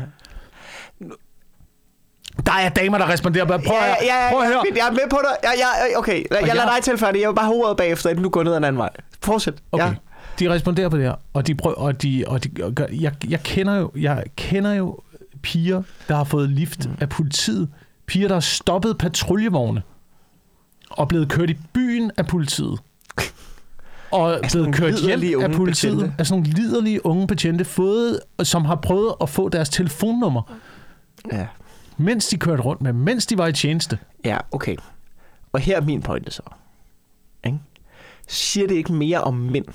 Der er damer, der responderer. Prøv, ja, ja, ja, prøv at høre. Jeg er med på dig. Ja, ja, okay, jeg, jeg lader dig tilfælde. Jeg vil bare have ordet bagefter, inden du går ned ad en anden vej. Fortsæt. Okay. Ja. De responderer på det her, og de prøver, og de, og de og gør, jeg, jeg, kender jo, jeg kender jo piger, der har fået lift Mm. af politiet. Piger, der har stoppet patruljevogne og blevet kørt i byen af politiet. Og blevet kørt hjem af politiet. betjente. Af sådan nogle liderlige unge betjente, fået, som har prøvet at få deres telefonnummer, Ja. mens de kørte rundt med, mens de var i tjeneste. Ja, okay. Og her er min pointe så. Ikke? Siger det ikke mere om mænd?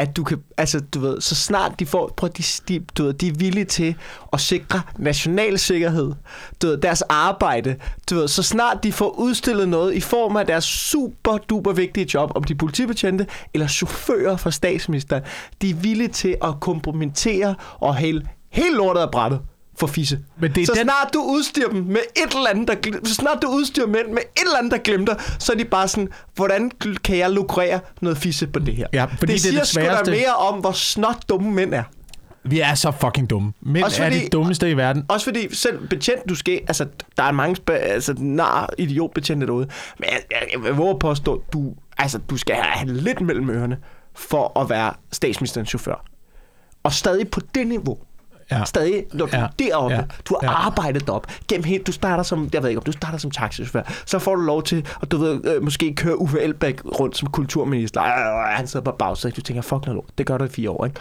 At du kan, altså du ved, så snart de får, prøv de, de, du ved, de er villige til at sikre national sikkerhed, du ved, deres arbejde, du ved, så snart de får udstillet noget i form af deres super duper vigtige job, om de er politibetjente eller chauffører for statsministeren, de er villige til at kompromittere og hælde helt lortet af brættet for fisse. Men det er så den- snart du udstyrer dem med et eller andet, der, gl- så snart du udstyrer mænd med et eller andet, der glemter, så er de bare sådan, hvordan kan jeg lukrere noget fisse på det her? Ja, fordi det det er siger det sgu da sværeste. mere om, hvor snot dumme mænd er. Vi er så fucking dumme. Mænd Også er fordi- det dummeste i verden. Også fordi selv betjent, du skal... Altså, der er mange altså, nar idiotbetjente derude. Men jeg, jeg, jeg vil våge påstå, du, altså, du skal have lidt mellem ørerne for at være statsministerens chauffør. Og stadig på det niveau. Ja. Stadig, når du Ja. er deroppe, Ja. du har Ja. arbejdet op gennem helt, du starter som, jeg ved ikke om du starter som taxichauffør, så får du lov til at du ved, øh, måske køre Uffe Elbæk rundt som kulturminister. Øh, han sidder på bagsædet, du tænker, fuck noget lort, det gør du i fire år, ikke?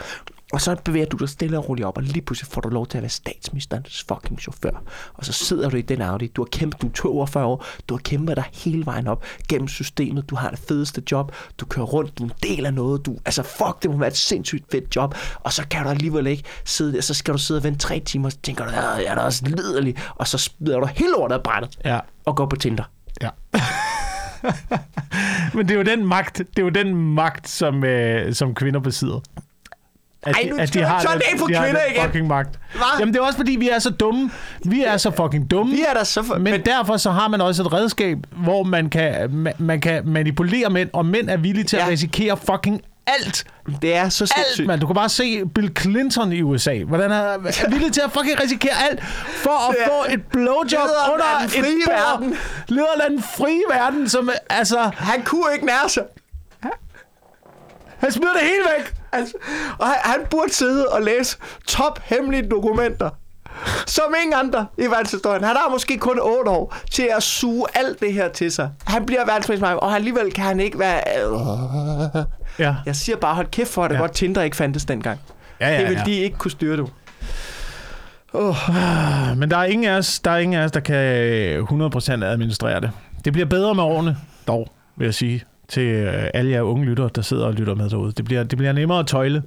Og så bevæger du dig stille og roligt op, og lige pludselig får du lov til at være statsministerens fucking chauffør. Og så sidder du i den Audi, du har kæmpet, du er 42 år, du har kæmpet dig hele vejen op gennem systemet, du har det fedeste job, du kører rundt, du er en del af noget, du, altså fuck, det må være et sindssygt fedt job, og så kan du alligevel ikke sidde der, så skal du sidde og vente tre timer, og så tænker du, "Ja, jeg er da også liderlig, og så smider du hele lortet af brættet Ja. og går på Tinder. Ja. Men det er jo den magt, det er jo den magt, som, øh, som kvinder besidder. At Ej, nu ikke tage det af på de har kvinder den igen. fucking magt. Hva? Jamen, det er også fordi, vi er så dumme. Vi er så fucking dumme. Vi er der så for, Men, men derfor så har man også et redskab, hvor man kan, man, man kan manipulere mænd, og mænd er villige til ja. At risikere fucking alt. det er så Alt, sindssygt. mand. Du kan bare se Bill Clinton i USA. Hvordan han er er villig til at fucking risikere alt for at Ja. få et blowjob Lederen under den frie et bord. verden. Lederen af den frie verden, som altså... Han kunne ikke nære sig. Han smider det hele væk. Altså, og han, han burde sidde og læse top hemmelige dokumenter. Som ingen andre i verdenshistorien. Han har måske kun 8 år til at suge alt det her til sig. Han bliver verdensmester, og alligevel kan han ikke være... Ja. Jeg siger bare, hold kæft for, at det Ja. godt Tinder ikke fandtes dengang. Ja, det ja, vil ja. de ikke kunne styre, du. Men der er ingen af os, der, er ingen af os, der kan 100% administrere det. Det bliver bedre med årene, dog, vil jeg sige, til øh, alle jer unge lyttere, der sidder og lytter med derude. Det bliver, det bliver nemmere at tøjle.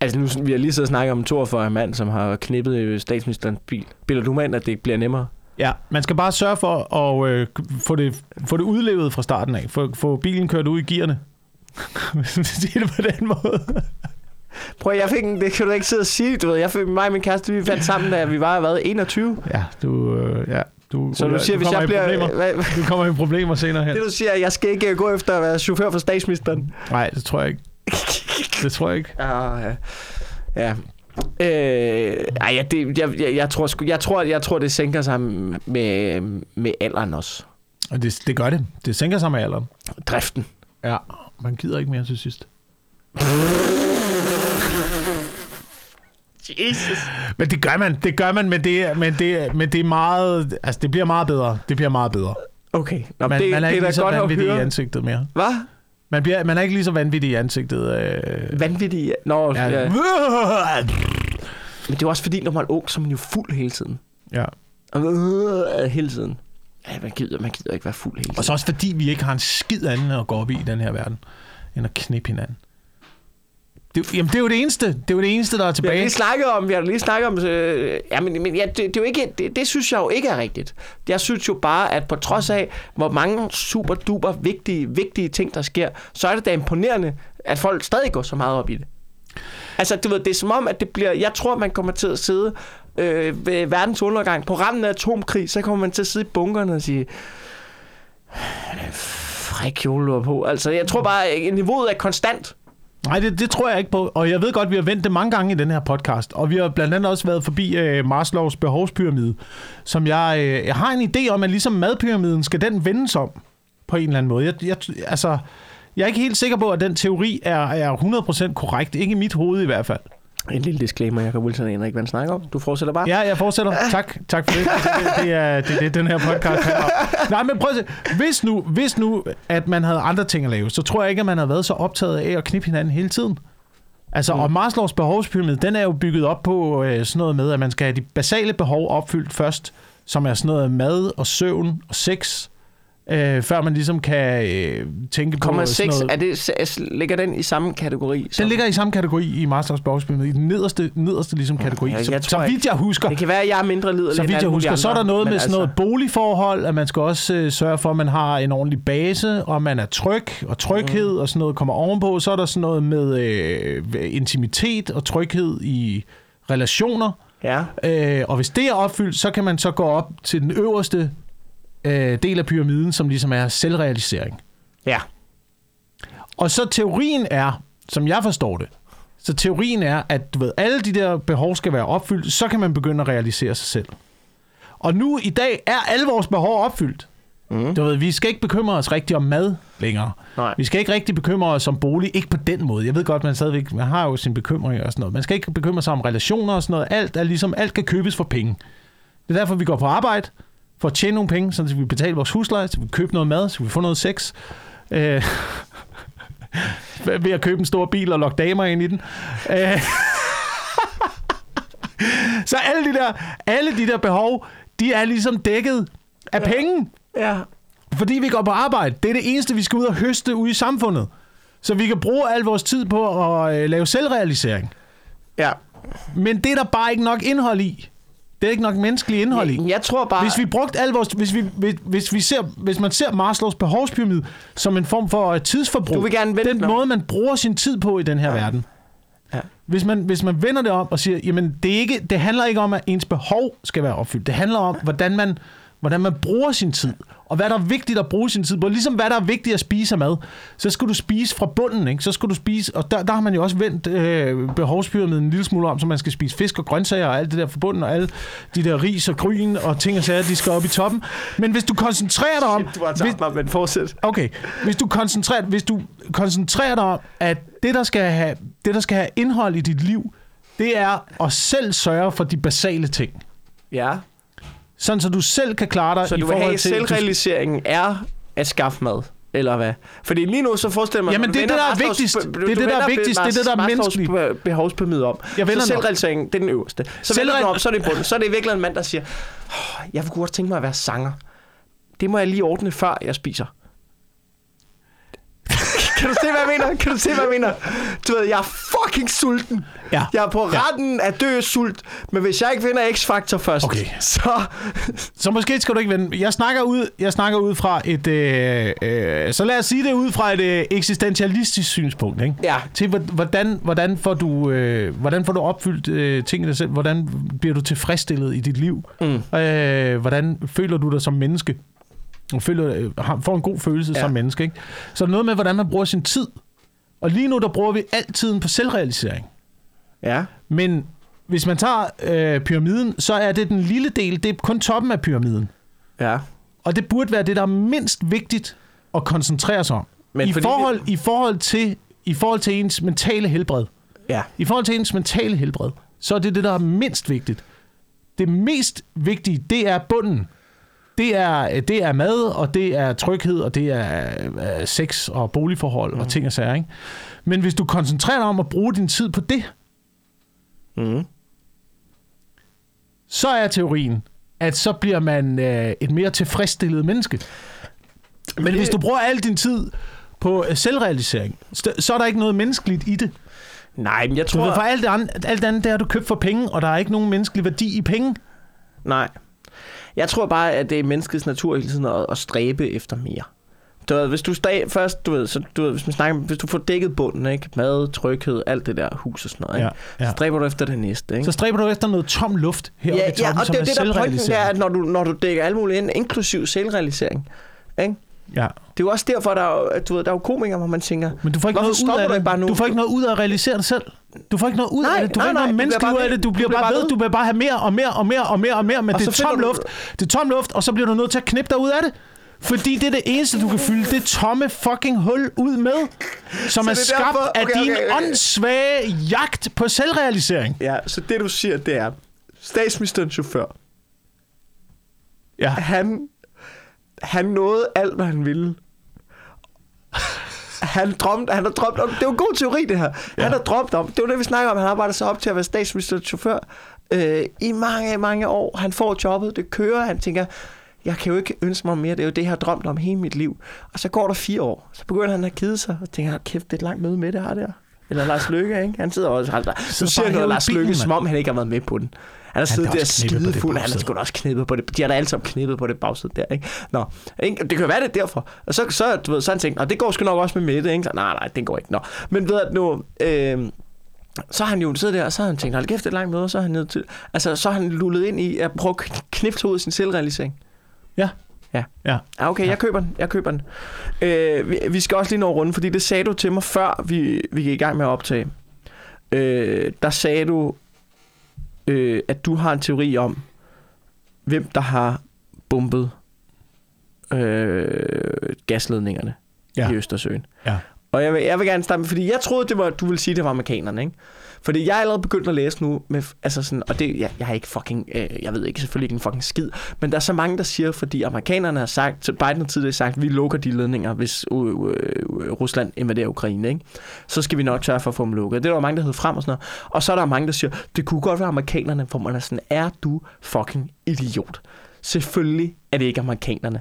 Altså, nu, vi har lige så snakket om en 42 mand, som har knippet øh, statsministerens bil. Biller du mand, at det bliver nemmere? Ja, man skal bare sørge for at øh, få, det, få det udlevet fra starten af. Få, få bilen kørt ud i gearne. Hvis man siger det på den måde. Prøv, jeg fik en, det kan du ikke sidde og sige, du ved. Jeg fik, mig og min kæreste, vi fandt sammen, da vi var, hvad, 21? Ja, du... Øh, ja, du Så du siger, hvis kommer jeg bliver... Hvad, Du kommer i problemer senere hen. det du siger, er, jeg skal ikke gå efter at være chauffør for statsministeren. Nej, det tror jeg ikke. Det tror jeg ikke. Ah, ja. ja. Øh, ej, ja, det, jeg, jeg, jeg, tror, sgu- jeg, tror, jeg tror, det sænker sig med, med alderen også. Og det, det gør det. Det sænker sig med alderen. Driften. Ja, man gider ikke mere til sidst. Jesus. Men det gør man, det gør man, men det, men det, men det er meget, altså det bliver meget bedre. Det bliver meget bedre. Okay. Nå, Man, det, man er det ikke er lige så godt vanvittig i ansigtet mere. Hvad? Man, bliver, man er ikke lige så vanvittig i ansigtet. Øh, Vanvittigt. Nå, ja. ja. Men det er også fordi, når man er ung, så er man jo fuld hele tiden. ja. Og, øh, hele tiden. Ja, man gider, man gider ikke være fuld hele tiden. Og så også fordi, vi ikke har en skid anden at gå op i i den her verden, end at knippe hinanden. Det, jamen, det er jo det eneste. Det er jo det eneste, der er Vi har tilbage. lige snakket om, vi har lige snakket om, øh, ja, men, men ja, det, det, er jo ikke, det, det, synes jeg jo ikke er rigtigt. Jeg synes jo bare, at på trods af, hvor mange super duper vigtige, vigtige ting, der sker, så er det da imponerende, at folk stadig går så meget op i det. Altså, du ved, det er som om, at det bliver, jeg tror, man kommer til at sidde øh, ved verdens undergang, på randen af atomkrig, så kommer man til at sidde i bunkerne og sige, fræk kjole på. Altså, jeg tror bare, at niveauet er konstant. Nej, det, det tror jeg ikke på. Og jeg ved godt, vi har vendt det mange gange i den her podcast. Og vi har blandt andet også været forbi øh, Maslows behovspyramide, som jeg, øh, jeg har en idé om, at ligesom madpyramiden skal den vendes om på en eller anden måde. Jeg, jeg, altså, Jeg er ikke helt sikker på, at den teori er, er 100% korrekt. Ikke i mit hoved i hvert fald. En lille disclaimer, jeg kan Wilson aner ikke, hvad han snakker om. Du fortsætter bare. Ja, jeg fortsætter. Tak, tak for det. Det, det, er, det er det, den her podcast handler om. Nej, men prøv at se. Hvis nu, hvis nu, at man havde andre ting at lave, så tror jeg ikke, at man havde været så optaget af at knippe hinanden hele tiden. Altså, mm. og Maslows behovspyramide, den er jo bygget op på øh, sådan noget med, at man skal have de basale behov opfyldt først, som er sådan noget mad og søvn og sex, øh, før man ligesom kan øh, tænke på sådan 0,6, noget. er det, ligger den i samme kategori? Den ligger i samme kategori i Maslows behovspyramide, i den nederste, nederste ligesom kategori. jeg- så, jeg så tror vidt jeg husker, Det kan være, at jeg er mindre liderlig så vidt jeg husker, så er der andre, noget med sådan altså- noget boligforhold, at man skal også øh, sørge for, at man har en ordentlig base, og man er tryg, og tryghed, Mm. og sådan noget kommer ovenpå. Så er der sådan noget med øh, intimitet og tryghed i relationer. Ja, Øh, og hvis det er opfyldt, så kan man så gå op til den øverste øh, del af pyramiden, som ligesom er selvrealisering. ja. Og så teorien er, som jeg forstår det, så teorien er, at du ved, alle de der behov skal være opfyldt, så kan man begynde at realisere sig selv. Og nu i dag er alle vores behov opfyldt. Mm. Du ved, vi skal ikke bekymre os rigtig om mad længere. Nej. Vi skal ikke rigtig bekymre os om bolig, ikke på den måde. Jeg ved godt, man stadigvæk man har jo sin bekymring og sådan noget. Man skal ikke bekymre sig om relationer og sådan noget. Alt er ligesom, alt kan købes for penge. Det er derfor, vi går på arbejde, for at tjene nogle penge, så vi betaler vores husleje, så vi kan købe noget mad, så vi kan få noget sex. Øh, ved at købe en stor bil og lokke damer ind i den. Øh, så alle de, der, alle de der behov, de er ligesom dækket af penge. Ja. Fordi vi går på arbejde. Det er det eneste, vi skal ud og høste ude i samfundet. Så vi kan bruge al vores tid på at øh, lave selvrealisering. Ja. Men det er der bare ikke nok indhold i. Det er ikke nok menneskelig indhold i. Jeg tror bare... Hvis vi brugte al vores, hvis, vi, hvis, hvis, vi ser, hvis man ser Maslows behovspyramide som en form for øh, tidsforbrug, Du vil gerne vente den måde, man bruger sin tid på i den her ja. verden. Ja. Hvis man, hvis man vender det om og siger, jamen det, er ikke, det handler ikke om, at ens behov skal være opfyldt. Det handler om, hvordan man, hvordan man bruger sin tid. Og hvad der er vigtigt at bruge sin tid på. Ligesom hvad der er vigtigt at spise af mad. Så skal du spise fra bunden, ikke? Så skal du spise, og der, der har man jo også vendt øh, behovspyramiden en lille smule om, så man skal spise fisk og grøntsager og alt det der forbundet, og alle de der ris og gryn og ting og sager, de skal op i toppen. Men hvis du koncentrerer dig om... Du har hvis, tabt mig, men fortsæt. Okay, hvis du koncentrerer, hvis du koncentrerer dig om, at det der, skal have, det, der skal have indhold i dit liv, det er at selv sørge for de basale ting. Ja. Sådan, så du selv kan klare dig Så i forhold til... selvrealiseringen er at skaffe mad? Eller hvad? Fordi lige nu så forestiller man... Jamen, det er det, vender der er vigtigst. Det er det, der er vender vigtigst. Det er det, der er menneskeligt. be- behovspyramide om. Jeg vender så den selvrealiseringen, det er den øverste. Så vender Selvre- du op, så er det i bunden. Så er det virkelig en mand, der siger, oh, jeg kunne godt tænke mig at være sanger. Det må jeg lige ordne, før jeg spiser. kan du se, hvad jeg mener? Kan du se, hvad jeg mener? Du ved, jeg er fucking sulten. Ja. Jeg er på Ja. retten af dø sult, men hvis jeg ikke vinder X-Factor først, Okay. så... Så måske skal du ikke vende. Jeg snakker ud, jeg snakker ud fra et... Øh, øh, så lad os sige det ud fra et øh, eksistentialistisk synspunkt, ikke? Ja. Til hvor- hvordan, hvordan, får du, øh, hvordan får du opfyldt øh, tingene selv? Hvordan bliver du tilfredsstillet i dit liv? Mm. Øh, hvordan føler du dig som menneske? Du føler, øh, får en god følelse ja. Ja. som menneske, ikke? Så noget med, hvordan man bruger sin tid. Og lige nu, der bruger vi al tiden på selvrealisering. Ja. Men hvis man tager øh, pyramiden, så er det den lille del, det er kun toppen af pyramiden. Ja. Og det burde være det, der er mindst vigtigt at koncentrere sig om. Men I, forhold, i, forhold til, I forhold til ens mentale helbred. Ja. I forhold til ens mentale helbred, så er det det, der er mindst vigtigt. Det mest vigtige, det er bunden. Det er, det er mad, og det er tryghed, og det er øh, sex og boligforhold mm. og ting og sager. Ikke? Men hvis du koncentrerer dig om at bruge din tid på det, Mm. så er teorien, at så bliver man øh, et mere tilfredsstillet menneske. Men det- hvis du bruger al din tid på øh, selvrealisering, så, er der ikke noget menneskeligt i det. Nej, men jeg Du tror... for alt det, andet, alt det andet, det har du købt for penge, og der er ikke nogen menneskelig værdi i penge. Nej. Jeg tror bare, at det er menneskets natur hele tiden at, at stræbe efter mere. Du ved, hvis du stræ, først, du ved, så, du ved, hvis, man snakker, hvis du får dækket bunden, ikke? mad, tryghed, alt det der hus og sådan noget, ikke? Ja, ja. så stræber du efter det næste. Ikke? Så stræber du efter noget tom luft her ja, i toppen, ja, og som det, er det der pointen er, at når du, når du dækker alt muligt ind, inklusiv selvrealisering, ikke? Ja. det er jo også derfor, der er, du ved, der er jo komikere, hvor man tænker, Men du får ikke noget ud af du det. ikke bare nu? Du får ikke noget ud af at realisere dig selv. Du får ikke noget ud Nej, af det. Du får nej, ikke nej, noget du bliver bare ud af ved. det. Du bliver bare ved. Du vil bare have mere og mere og mere og mere og mere, men Og det er tom du- luft. Det er tom luft, og så bliver du nødt til at knippe dig ud af det. Fordi det er det eneste, du kan fylde det tomme fucking hul ud med, som Så er er skabt derfor- af okay, din okay, okay. åndssvage jagt på selvrealisering. Ja, så det du siger, det er, statsministerens chauffør, Ja. han, han nåede alt, hvad han ville. Han, drømte, han har drømt om, det er en god teori det her. Ja. Han har drømt om, det var det vi snakker om, han arbejder sig op til at være statsministerens chauffør øh, i mange, mange år. Han får jobbet, det kører, han tænker, jeg kan jo ikke ønske mig mere, det er jo det, jeg har drømt om hele mit liv. Og så går der fire år, så begynder han at kede sig, og tænker, kæft, det er et langt møde med det her der. Eller Lars Lykke, ikke? Han sidder også... Han, du bare siger noget i Lars Lykke, som om han ikke har været med på den. Han har siddet der skidefuld. Han har sgu da også knippet på det. De har da alle sammen knippet på det bagsæde der, ikke? Nå, ikke? det kan jo være, det er derfor. Og så, så, du ved, så han tænkt, "Nå, det går sgu nok også med Mette, ikke? Så, nej, nej, det går ikke. Nå. Men ved at nu, øh, så har han jo siddet der, og så har han tænkt, hold kæft, det er langt møde, og så har han, nødt til, altså, så har han lullet ind i at prøve at knifte ud af sin selvrealisering. Ja. Ja. Ja. Ja, okay, jeg køber den. Jeg køber den. Øh, vi, vi skal også lige nå rundt, fordi det sagde du til mig, før vi, vi gik i gang med at optage. Øh, der sagde du, øh, at du har en teori om, hvem der har bombet øh, gasledningerne Ja. ja. i Østersøen. Ja. Og jeg vil, jeg vil gerne starte med, fordi jeg troede, det var, du ville sige, det var amerikanerne, ikke? Fordi jeg er allerede begyndt at læse nu, med, altså sådan, og det, jeg, jeg har ikke fucking, øh, jeg ved ikke selvfølgelig ikke en fucking skid, men der er så mange, der siger, fordi amerikanerne har sagt, så Biden har tidligere sagt, vi lukker de ledninger, hvis øh, øh, Rusland invaderer Ukraine, ikke? Så skal vi nok sørge for at få dem lukket. Det er der mange, der hedder frem og sådan noget. Og så er der mange, der siger, det kunne godt være amerikanerne, hvor man er sådan, er du fucking idiot? Selvfølgelig er det ikke amerikanerne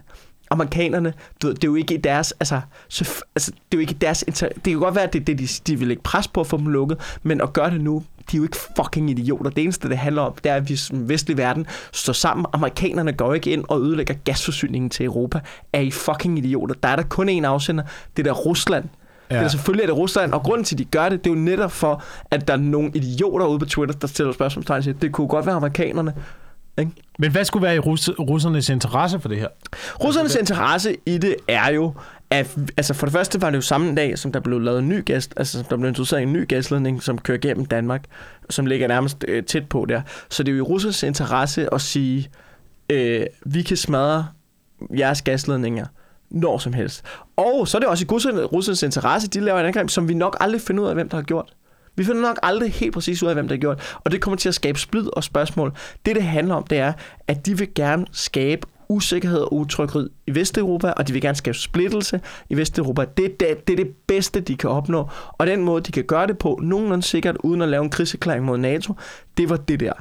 amerikanerne, du ved, det er jo ikke i deres, altså, så, altså det er jo ikke i deres, inter- det kan godt være, at det det, de, de vil lægge pres på at få dem lukket, men at gøre det nu, de er jo ikke fucking idioter. Det eneste, det handler om, det er, at vi som vestlig verden står sammen. Amerikanerne går ikke ind og ødelægger gasforsyningen til Europa. Er I fucking idioter? Der er der kun én afsender, det er der Rusland. Ja. Det er selvfølgelig er det Rusland, og grunden til, at de gør det, det er jo netop for, at der er nogle idioter ude på Twitter, der stiller spørgsmålstegn siger, det kunne godt være amerikanerne. Ikke? Men hvad skulle være i rus- russernes interesse for det her? Russernes interesse i det er jo, at altså for det første var det jo samme dag, som der blev lavet en ny gas, altså der blev introduceret en ny gasledning, som kører gennem Danmark, som ligger nærmest øh, tæt på der. Så det er jo i russernes interesse at sige, øh, vi kan smadre jeres gasledninger når som helst. Og så er det også i russernes interesse, de laver et angreb, som vi nok aldrig finder ud af, hvem der har gjort. Vi finder nok aldrig helt præcis ud af, hvem der har gjort, og det kommer til at skabe splid og spørgsmål. Det, det handler om, det er, at de vil gerne skabe usikkerhed og utryghed i Vesteuropa, og de vil gerne skabe splittelse i Vesteuropa. Det er det, det er det bedste, de kan opnå. Og den måde, de kan gøre det på, nogenlunde sikkert, uden at lave en krigserklæring mod NATO, det var det der.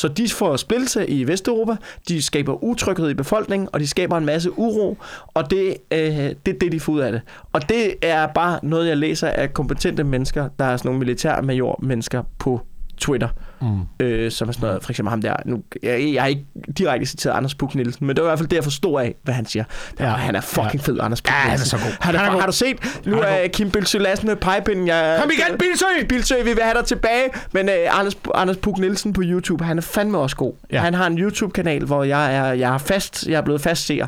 Så de får splittelse i Vesteuropa, de skaber utryghed i befolkningen, og de skaber en masse uro, og det, øh, det er det, de får ud af det. Og det er bare noget, jeg læser af kompetente mennesker, der er sådan nogle militærmajor-mennesker på Twitter, Mm. øh, som er sådan noget, for eksempel ham der, nu, jeg, jeg har ikke direkte citeret Anders Puk Nielsen, men det var i hvert fald det, jeg forstod af, hvad han siger. Ja, Ja. han er fucking fed, Anders Puk Ja, han er Nielsen. så god. Han er, Han er god. Har du set, nu er er Kim Bilsø Lassen med pipen. Jeg, Kom igen, Bilsø! Bilsø, vi vil have dig tilbage. Men uh, Anders, Anders Puk Nielsen på YouTube, han er fandme også god. Ja. Ja. Han har en YouTube-kanal, hvor jeg er, jeg er fast, jeg er blevet fast seer.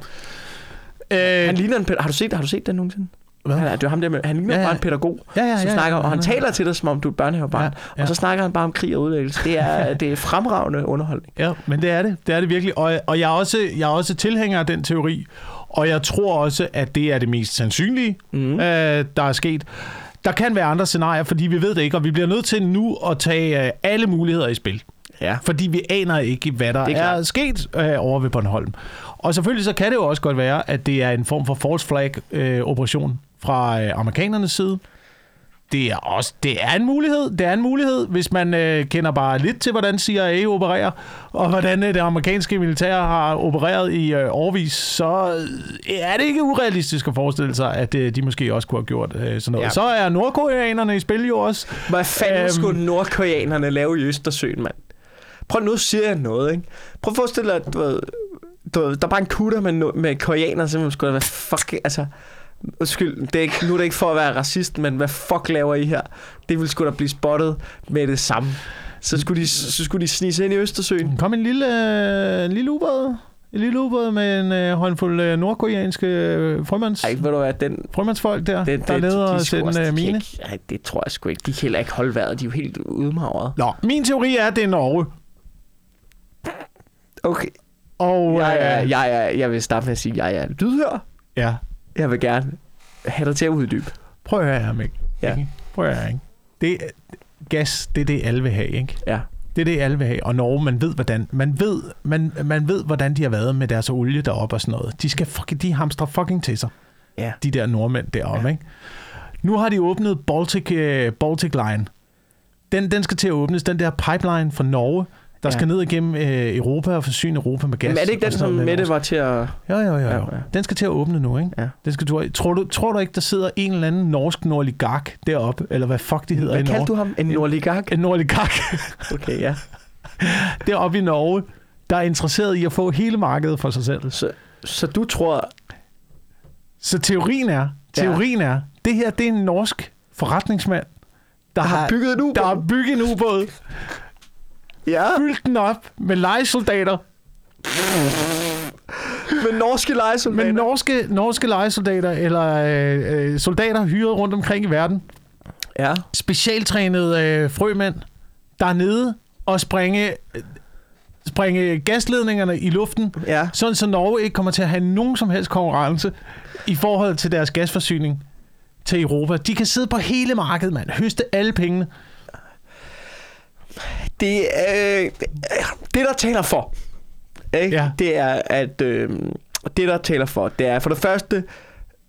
Øh, Han ligner en, har du set, har du set den nogensinde? Hvad? Han, er- det er ham der med, han ligner Ja, ja, ja. bare en pædagog, ja, ja, som ja, snakker, ja, og han ja. taler til dig, som om du er børnehavebarn. Ja, ja. Og så snakker han bare om krig og udlæggelse. Det er, det er fremragende underholdning. Ja, men det er det. Det er det virkelig. Og, og jeg, er også, jeg er også tilhænger af den teori, og jeg tror også, at det er det mest sandsynlige, Mm. øh, der er sket. Der kan være andre scenarier, fordi vi ved det ikke, og vi bliver nødt til nu at tage øh, alle muligheder i spil. Ja. Fordi vi aner ikke, hvad der Det er er, sket øh, over ved Bornholm. Og selvfølgelig så kan det jo også godt være, at det er en form for false flag øh, operation fra øh, amerikanernes side. Det er også det er en mulighed. Det er en mulighed, hvis man øh, kender bare lidt til, hvordan CIA opererer, og hvordan øh, det amerikanske militær har opereret i øh, årvis, så øh, er det ikke urealistisk at forestille sig, at øh, de måske også kunne have gjort øh, sådan noget. Ja. Så er nordkoreanerne i spil jo også. Hvad fanden Øhm. øhm. skulle nordkoreanerne lave i Østersøen, mand? Prøv nu siger jeg noget, ikke? Prøv at forestille dig, at du ved, du ved, der er bare en kutter med, med koreanere, som skulle være fuck, altså... Undskyld, det er ikke, nu er det ikke for at være racist, men hvad fuck laver I her? Det ville sgu da blive spottet med det samme. Så skulle de, så skulle de snige ind i Østersøen. Kom en lille, øh, en lille ubåd. En lille ubåd med en øh, håndfuld øh, nordkoreanske øh, frømands, Ej, ved du hvad, den... frømandsfolk der, det, der er nede og de en de kan mine. ikke- Ej, det tror jeg sgu ikke. De kan heller ikke holde vejret. De er jo helt udmagret. Nå, min teori er, at det er Norge. Okay. Og, Jeg er, øh, jeg, er, jeg vil starte med at sige, at jeg er lydhør. Ja. Jeg vil gerne have dig til at uddybe. Prøv at høre her, Mik. Ja. Ikke? Prøv at høre, ikke? Det, gas, det er det, alle vil have, ikke? Ja. Det er det, alle vil have. Og Norge, man ved, hvordan, man ved, man, man ved, hvordan de har været med deres olie deroppe og sådan noget. De, skal fucking, de hamstrer fucking til sig, Ja. de der nordmænd deroppe, ja. ikke? Nu har de åbnet Baltic, uh, Baltic Line. Den, den skal til at åbnes, den der pipeline fra Norge, der Ja. skal ned igennem øh, Europa og forsyne Europa med gas. Men er det ikke den, som Mette var til at... Jo, jo, jo. Ja, jo. ja. Den skal til at åbne nu, ikke? Ja. Den skal, du, tror, du, tror du ikke, der sidder en eller anden norsk nordligark deroppe, eller hvad fuck de hedder Hvad i kaldte Norge? du ham? En nordligark? En nordligark Okay, ja. deroppe i Norge, der er interesseret i at få hele markedet for sig selv. Så, så du tror... Så teorien er, teorien er, det her det er en norsk forretningsmand, der, Der har bygget en ubåd? der har bygget en ubåd, Ja, fyldt den op med lejesoldater, med norske lejesoldater. med norske, norske lejesoldater, eller øh, øh, soldater hyret rundt omkring i verden. Ja. specialtrænede øh, frømænd, der er nede og springe, springe gasledningerne i luften, Ja. sådan så Norge ikke kommer til at have nogen som helst konkurrence i forhold til deres gasforsyning til Europa. De kan sidde på hele markedet, mand. Høste alle pengene. Det, øh, det, der taler for, ikke? Ja. det er, at øh, det, der taler for, det er for det første,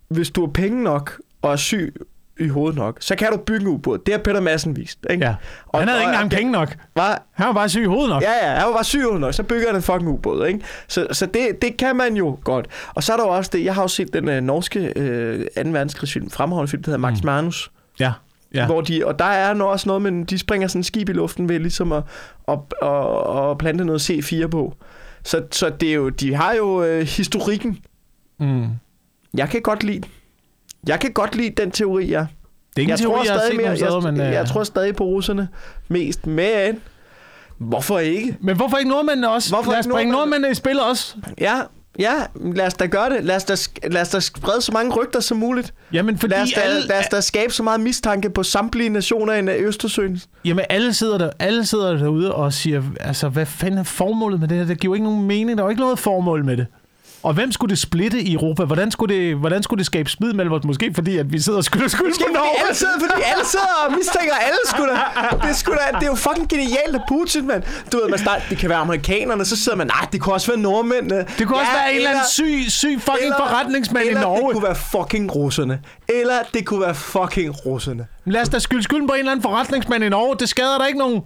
hvis du har penge nok og er syg i hovedet nok, så kan du bygge en ubåd. Det har Peter Madsen vist. Ikke? Ja. Og han havde ikke engang penge nok. Hvad? Han var bare syg i hovedet nok. Ja, ja, han var bare syg i hovedet nok, så bygger han en fucking ubåd, ikke? Så, så det, det kan man jo godt. Og så er der jo også det, jeg har jo set den øh, norske øh, 2. verdenskrigsfilm, fremragende film, der hedder Max Mm. Manus. Ja. Ja. Hvor de, og der er nu også noget, men de springer sådan en skib i luften ved ligesom at, at, at, at plante noget C4 på. Så, så det er jo, de har jo øh, historikken. Mm. Jeg kan godt lide jeg kan godt lide den teori, ja. Det er ikke jeg en teori, tror jeg stadig mere, steder, jeg, men... øh, jeg tror stadig på russerne mest, men hvorfor ikke? Men hvorfor ikke nordmændene også? Hvorfor Lad os ikke bringe nordmændene i spil også. Ja, ja, lad os da gøre det. Lad os da, lad os da sprede så mange rygter som muligt. Jamen, fordi Lad os, da, alle, lad os da skabe så meget mistanke på samtlige nationer i Østersøen. Jamen, alle sidder, der, alle sidder derude og siger, altså, hvad fanden er formålet med det her? Det giver jo ikke nogen mening. Der er jo ikke noget formål med det. Og hvem skulle det splitte i Europa? Hvordan skulle det, hvordan skulle det skabe splid mellem os? Måske fordi, at vi sidder og skylder skyld Måske på Norge. alle sidder, fordi alle sidder og mistænker alle da. Det sgu da, det er jo fucking genialt af Putin, mand. Du ved, man start, det kan være amerikanerne, så sidder man, nej, det kunne også være nordmændene. Det kunne også være en eller anden syg, syg fucking forretningsmand i eller Norge. det kunne være fucking russerne. Eller det kunne være fucking russerne. Lad os da skylde skylden på en eller anden forretningsmand i Norge. Det skader der ikke nogen.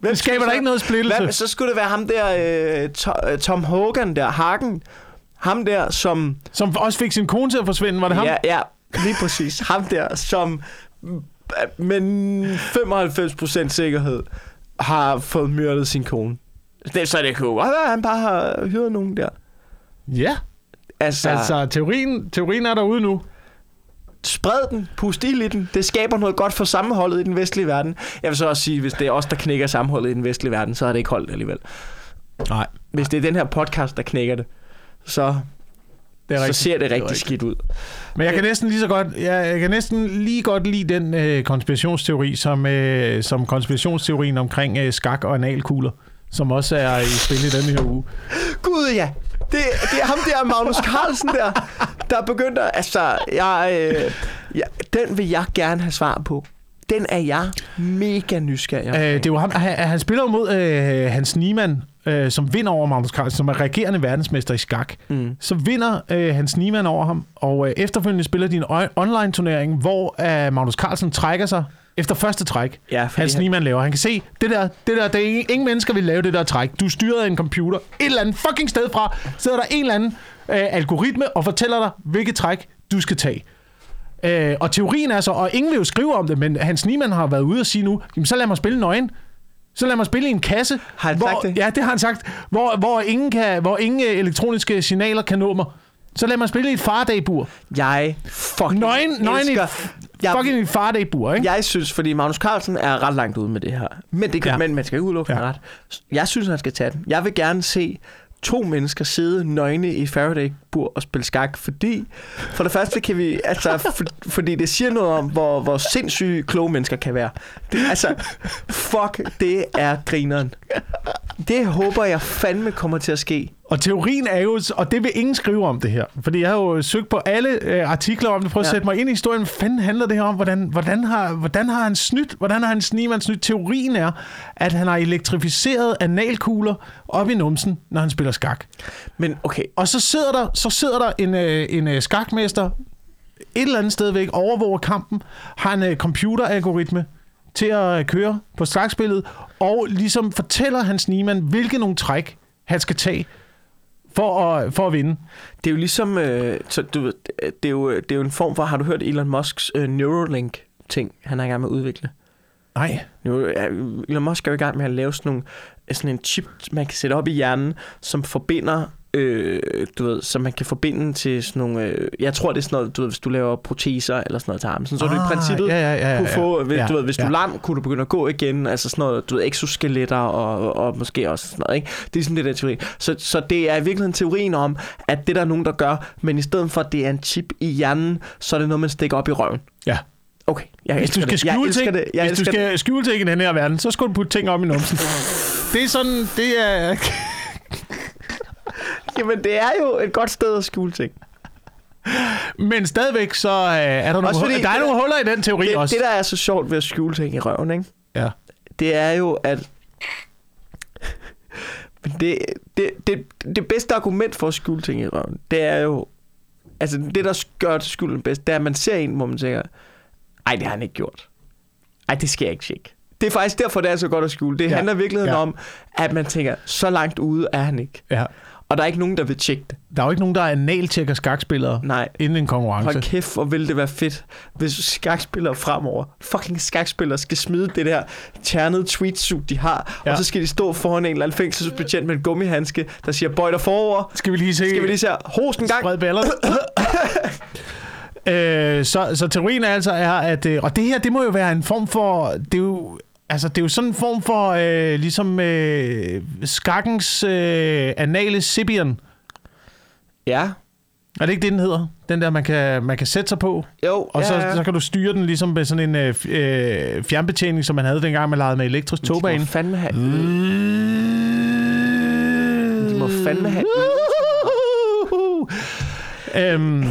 Hvem Det skaber der ikke noget splittelse. Hvad, så skulle det være ham der, øh, To- øh, Tom Hogan der, Hagen. Ham der, som... Som også fik sin kone til at forsvinde. Var det ham? Ja, ja, lige præcis. ham der, som øh, med 95% sikkerhed har fået myrdet sin kone. Det, så det kunne godt være, han bare har hyret nogen der. ja. Altså Altså, teorien, teorien er derude nu. Spred den, pust ild i den. Det skaber noget godt for sammenholdet i den vestlige verden. Jeg vil så også sige, hvis det er os, der knækker sammenholdet i den vestlige verden, så har det ikke holdt alligevel. Nej, Hvis det er den her podcast, der knækker det, så, det er så rigtigt. ser det rigtig rigtigt. skidt ud. Men jeg kan næsten lige så godt, jeg, jeg kan næsten lige godt lide den øh, konspirationsteori, som, øh, som konspirationsteorien omkring øh, skak og analkugler, som også er i spil i denne her uge. Gud ja, det, det er ham der, Magnus Carlsen der, der er begyndt at... Altså, jeg, øh, ja, den vil jeg gerne have svar på. Den er jeg mega nysgerrig. Øh, det er jo ham, han, han spiller mod øh, Hans Niemann, øh, som vinder over Magnus Carlsen, som er regerende verdensmester i skak. Mm. Så vinder øh, Hans Niemann over ham, og øh, efterfølgende spiller de en online-turnering, hvor øh, Magnus Carlsen trækker sig efter første træk. Ja, Hans han- Niemann laver. Han kan se, det der, det der, det er ingen, ingen mennesker vil lave det der træk. Du er styret af en computer. Et eller andet fucking sted fra sidder der en eller anden øh, algoritme og fortæller dig, hvilket træk du skal tage. Øh, og teorien er så, og ingen vil jo skrive om det, men Hans Niemann har været ude og sige nu, jamen så lad mig spille nøgen. Så lad mig spille i en kasse. Har han hvor, sagt det? Ja, det har han sagt. Hvor, hvor, ingen, kan, hvor ingen øh, elektroniske signaler kan nå mig. Så lad mig spille i et fardagbur. Jeg fucking Nøgen, nøgen elsker... et, Jeg, fucking et fardagbur, ikke? jeg synes, fordi Magnus Carlsen er ret langt ude med det her. Men, det kan, Ja. men man skal ikke udelukke ja. ret. Jeg synes, han skal tage den. Jeg vil gerne se to mennesker sidde nøgne i Faraday-bur og spille skak, fordi for det første kan vi, altså, for, fordi det siger noget om, hvor, hvor sindssyge kloge mennesker kan være. Det, altså, fuck, det er grineren. Det håber jeg fandme kommer til at ske og teorien er jo, og det vil ingen skrive om det her, fordi jeg har jo søgt på alle øh, artikler om det, prøvet at Ja. sætte mig ind i historien. Hvad fanden handler det her om? Hvordan, hvordan, har, hvordan har han snydt? Hvordan har han Sneeman snydt? Teorien er, at han har elektrificeret analkugler op i numsen, når han spiller skak. Men okay, Og så sidder der, så sidder der en, øh, en øh, skakmester et eller andet sted væk, overvåger kampen, har en øh, computeralgoritme til at øh, køre på skakspillet, og ligesom fortæller Hans Niemann, hvilke nogle træk han skal tage for at, for at vinde. det er jo ligesom, øh, så du det er, jo, det er jo en form for, har du hørt Elon Musks øh, Neuralink-ting, han er i gang med at udvikle? Nej. Nu, Elon Musk er jo i gang med at lave sådan, nogle, sådan en chip, man kan sætte op i hjernen, som forbinder, øh, du ved, som man kan forbinde til sådan nogle, øh, jeg tror det er sådan noget, du ved, hvis du laver proteser eller sådan noget til armen, sådan, så ah, du i princippet ja, ja, ja, ja, kunne få, ja, ja, du ved, hvis du ja. er lam, kunne du begynde at gå igen, altså sådan noget, du ved, exoskeletter og, og måske også sådan noget, ikke? Det er sådan det der teori. Så, så det er i virkeligheden teorien om, at det der er nogen, der gør, men i stedet for, at det er en chip i hjernen, så er det noget, man stikker op i røven. Ja. Okay, jeg Hvis du skal det. Skjule ting, det. Jeg hvis du elsker det. skal skjule ting i den her verden, så skal du putte ting op i numsen. Det er sådan, det er... Jamen, det er jo et godt sted at skjule ting. Men stadigvæk så øh, er der nogle, fordi- huller, der er nogle huller i den teori Det, også. det, der er så sjovt ved at skjule ting i røven, ikke? Ja. det er jo, at det, det, det, det bedste argument for at skjule ting i røven, det er jo, altså det, der gør skylden bedst, det er, at man ser en, hvor man tænker, ej, det har han ikke gjort. Ej, det skal jeg ikke tjekke. Det er faktisk derfor, det er så godt at skjule. Det Ja. handler Ja. ja. om, at man tænker, så langt ude er han ikke. ja. Og der er ikke nogen, der vil tjekke det. Der er jo ikke nogen, der er analtjekker skakspillere Nej. inden en konkurrence. Hold kæft, hvor ville det være fedt, hvis skakspillere fremover, fucking skakspillere, skal smide det der ternede tweetsuit, de har, Ja. og så skal de stå foran en eller anden fængselsbetjent med en gummihandske, der siger, bøj dig forover, Skal vi lige se... skal vi lige se host en gang. Spred baller. øh, så, så teorien er altså er, at... Øh, og det her, det må jo være en form for... Det er jo, altså, det er jo sådan en form for... Øh, ligesom øh, skakkens øh, anale Sibian. Ja, Er det ikke det, den hedder? Den der, man kan, man kan sætte sig på, jo, og ja, så, ja. så kan du styre den ligesom med sådan en øh, øh, fjernbetjening, som man havde dengang, man legede med elektrisk De må togbane. fandme have, de må fandme have Øhm,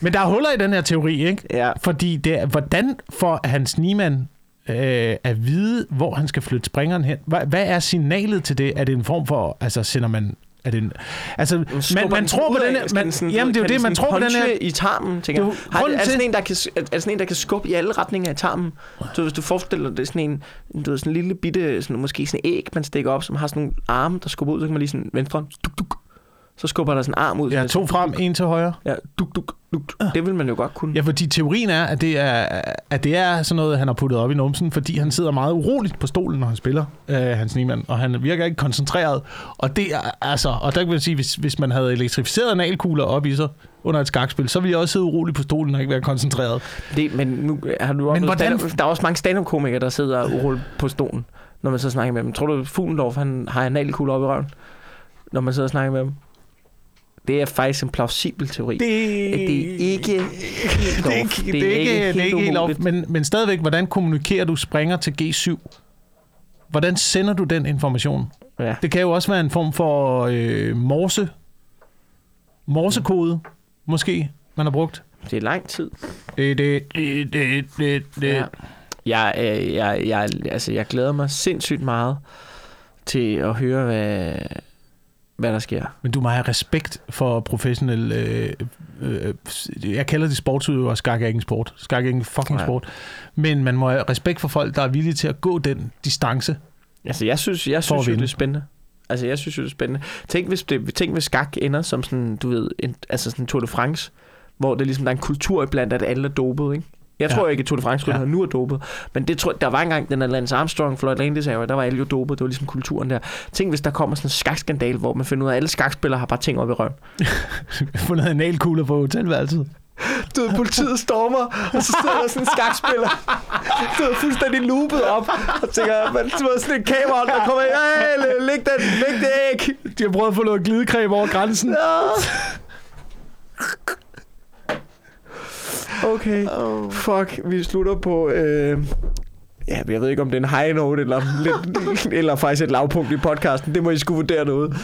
men der er huller i den her teori, ikke? Ja, Fordi det hvordan får Hans Niemann øh, at vide, hvor han skal flytte springeren hen? Hvad, hvad er signalet til det? Er det en form for, altså sender man... Er det en, altså, man, man tror på den her... Man, sådan- jamen, det er jo det, man tror på den her... i tarmen, tænker er jeg. er, til- sådan en, der kan, er sådan en, der kan skubbe i alle retninger af tarmen? Så hvis du forestiller dig, er sådan en, du ved, sådan en lille bitte, sådan, måske sådan en æg, man stikker op, som har sådan nogle arme, der skubber ud, så kan man lige sådan venstre, duk, duk. Så skubber der sådan en arm ud. Ja, to frem, en til højre. Ja, duk, duk, duk. Det vil man jo godt kunne. Ja, fordi teorien er, at det er, at det er sådan noget, han har puttet op i numsen, fordi han sidder meget uroligt på stolen, når han spiller, øh, Hans Niemann, og han virker ikke koncentreret. Og det er, altså, og der kan man sige, hvis, hvis man havde elektrificeret analkugler op i sig under et skakspil, så ville jeg også sidde uroligt på stolen og ikke være koncentreret. Det, men nu har du Men hvordan- stand- der er også mange stand-up-komikere, der sidder uroligt på stolen, når man så snakker med dem. Tror du, Fuglendorf, han har analkugler op i røven, når man sidder og snakker med dem? Det er faktisk en plausibel teori. Det, det er ikke helt det er ikke, det er ikke, det er ikke helt off, umuligt. men, men stadigvæk, hvordan kommunikerer du springer til G7? Hvordan sender du den information? Ja. Det kan jo også være en form for øh, morse, morsekode, måske, man har brugt. Det er lang tid. Det, det, det, det, det, det. Ja. Jeg, øh, jeg, jeg, altså, jeg glæder mig sindssygt meget til at høre, hvad, hvad der sker. Men du må have respekt for professionel... Øh, øh, jeg kalder det sportsudøvere, skak er ikke en sport. Skak er ikke en fucking Nej. sport. Men man må have respekt for folk, der er villige til at gå den distance. Altså, jeg synes, jeg synes jo, det er spændende. Altså, jeg synes jo, det er spændende. Tænk, hvis, det, tænk, hvis skak ender som sådan, du ved, en, altså sådan Tour de France, hvor det ligesom, der er en kultur iblandt, at alle er dopet, ikke? Jeg Ja. tror ikke, at Tour de France Ja. nu er dopet. Men det tror, der var engang den der Lance Armstrong, Floyd Landis, der var alle jo dopet. Det var ligesom kulturen der. Tænk, hvis der kommer sådan en skakskandal, hvor man finder ud af, at alle skakspillere har bare ting op i røven. Fundet analkugler på hotelværelset. Du ved, politiet stormer, og så sidder der sådan en skakspiller. Du ved, fuldstændig loopet op, og tænker, man, ved, sådan en kamera, der kommer ind, hey, læg, den, læg det æg. De har prøvet at få noget glidecreme over grænsen. Ja. Okay, fuck, vi slutter på... Øh, ja, jeg ved ikke, om det er en high note, eller, lidt, eller faktisk et lavpunkt i podcasten. Det må I skulle vurdere noget.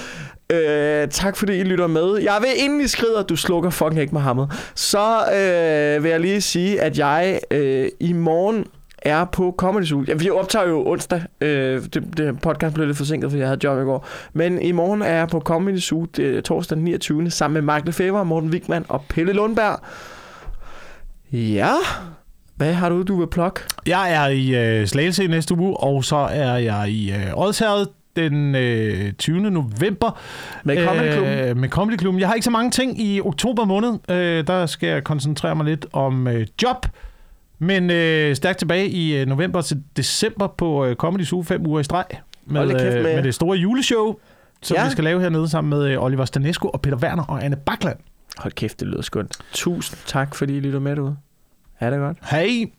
Øh, tak fordi I lytter med. Jeg vil inden I skrider, du slukker fucking ikke Mohammed, så øh, vil jeg lige sige, at jeg øh, i morgen er på Comedy Zoo. Ja, vi optager jo onsdag. Øh, det, det podcast blev lidt forsinket, fordi jeg havde job i går. Men i morgen er jeg på Comedy Zoo det torsdag den 29. sammen med Mark Lefebvre, Morten Wigman og Pelle Lundberg. Ja, hvad har du, du vil plukke? Jeg er i øh, Slagelse i næste uge, og så er jeg i øh, Odsherred den øh, 20. november. Med Comedy Klubben? Øh, med Comedy Klubben. Jeg har ikke så mange ting i oktober måned. Øh, der skal jeg koncentrere mig lidt om øh, job. Men øh, stærkt tilbage i øh, november til december på øh, Comedy Zoo, fem uger i streg. Med, kæft øh, med- med det store juleshow, som Ja. vi skal lave hernede sammen med øh, Oliver Stanesco og Peter Werner og Anne Bakland. Hold kæft, det lyder skønt. Tusind tak, fordi I lytter med derude. Ha' det godt. Hej!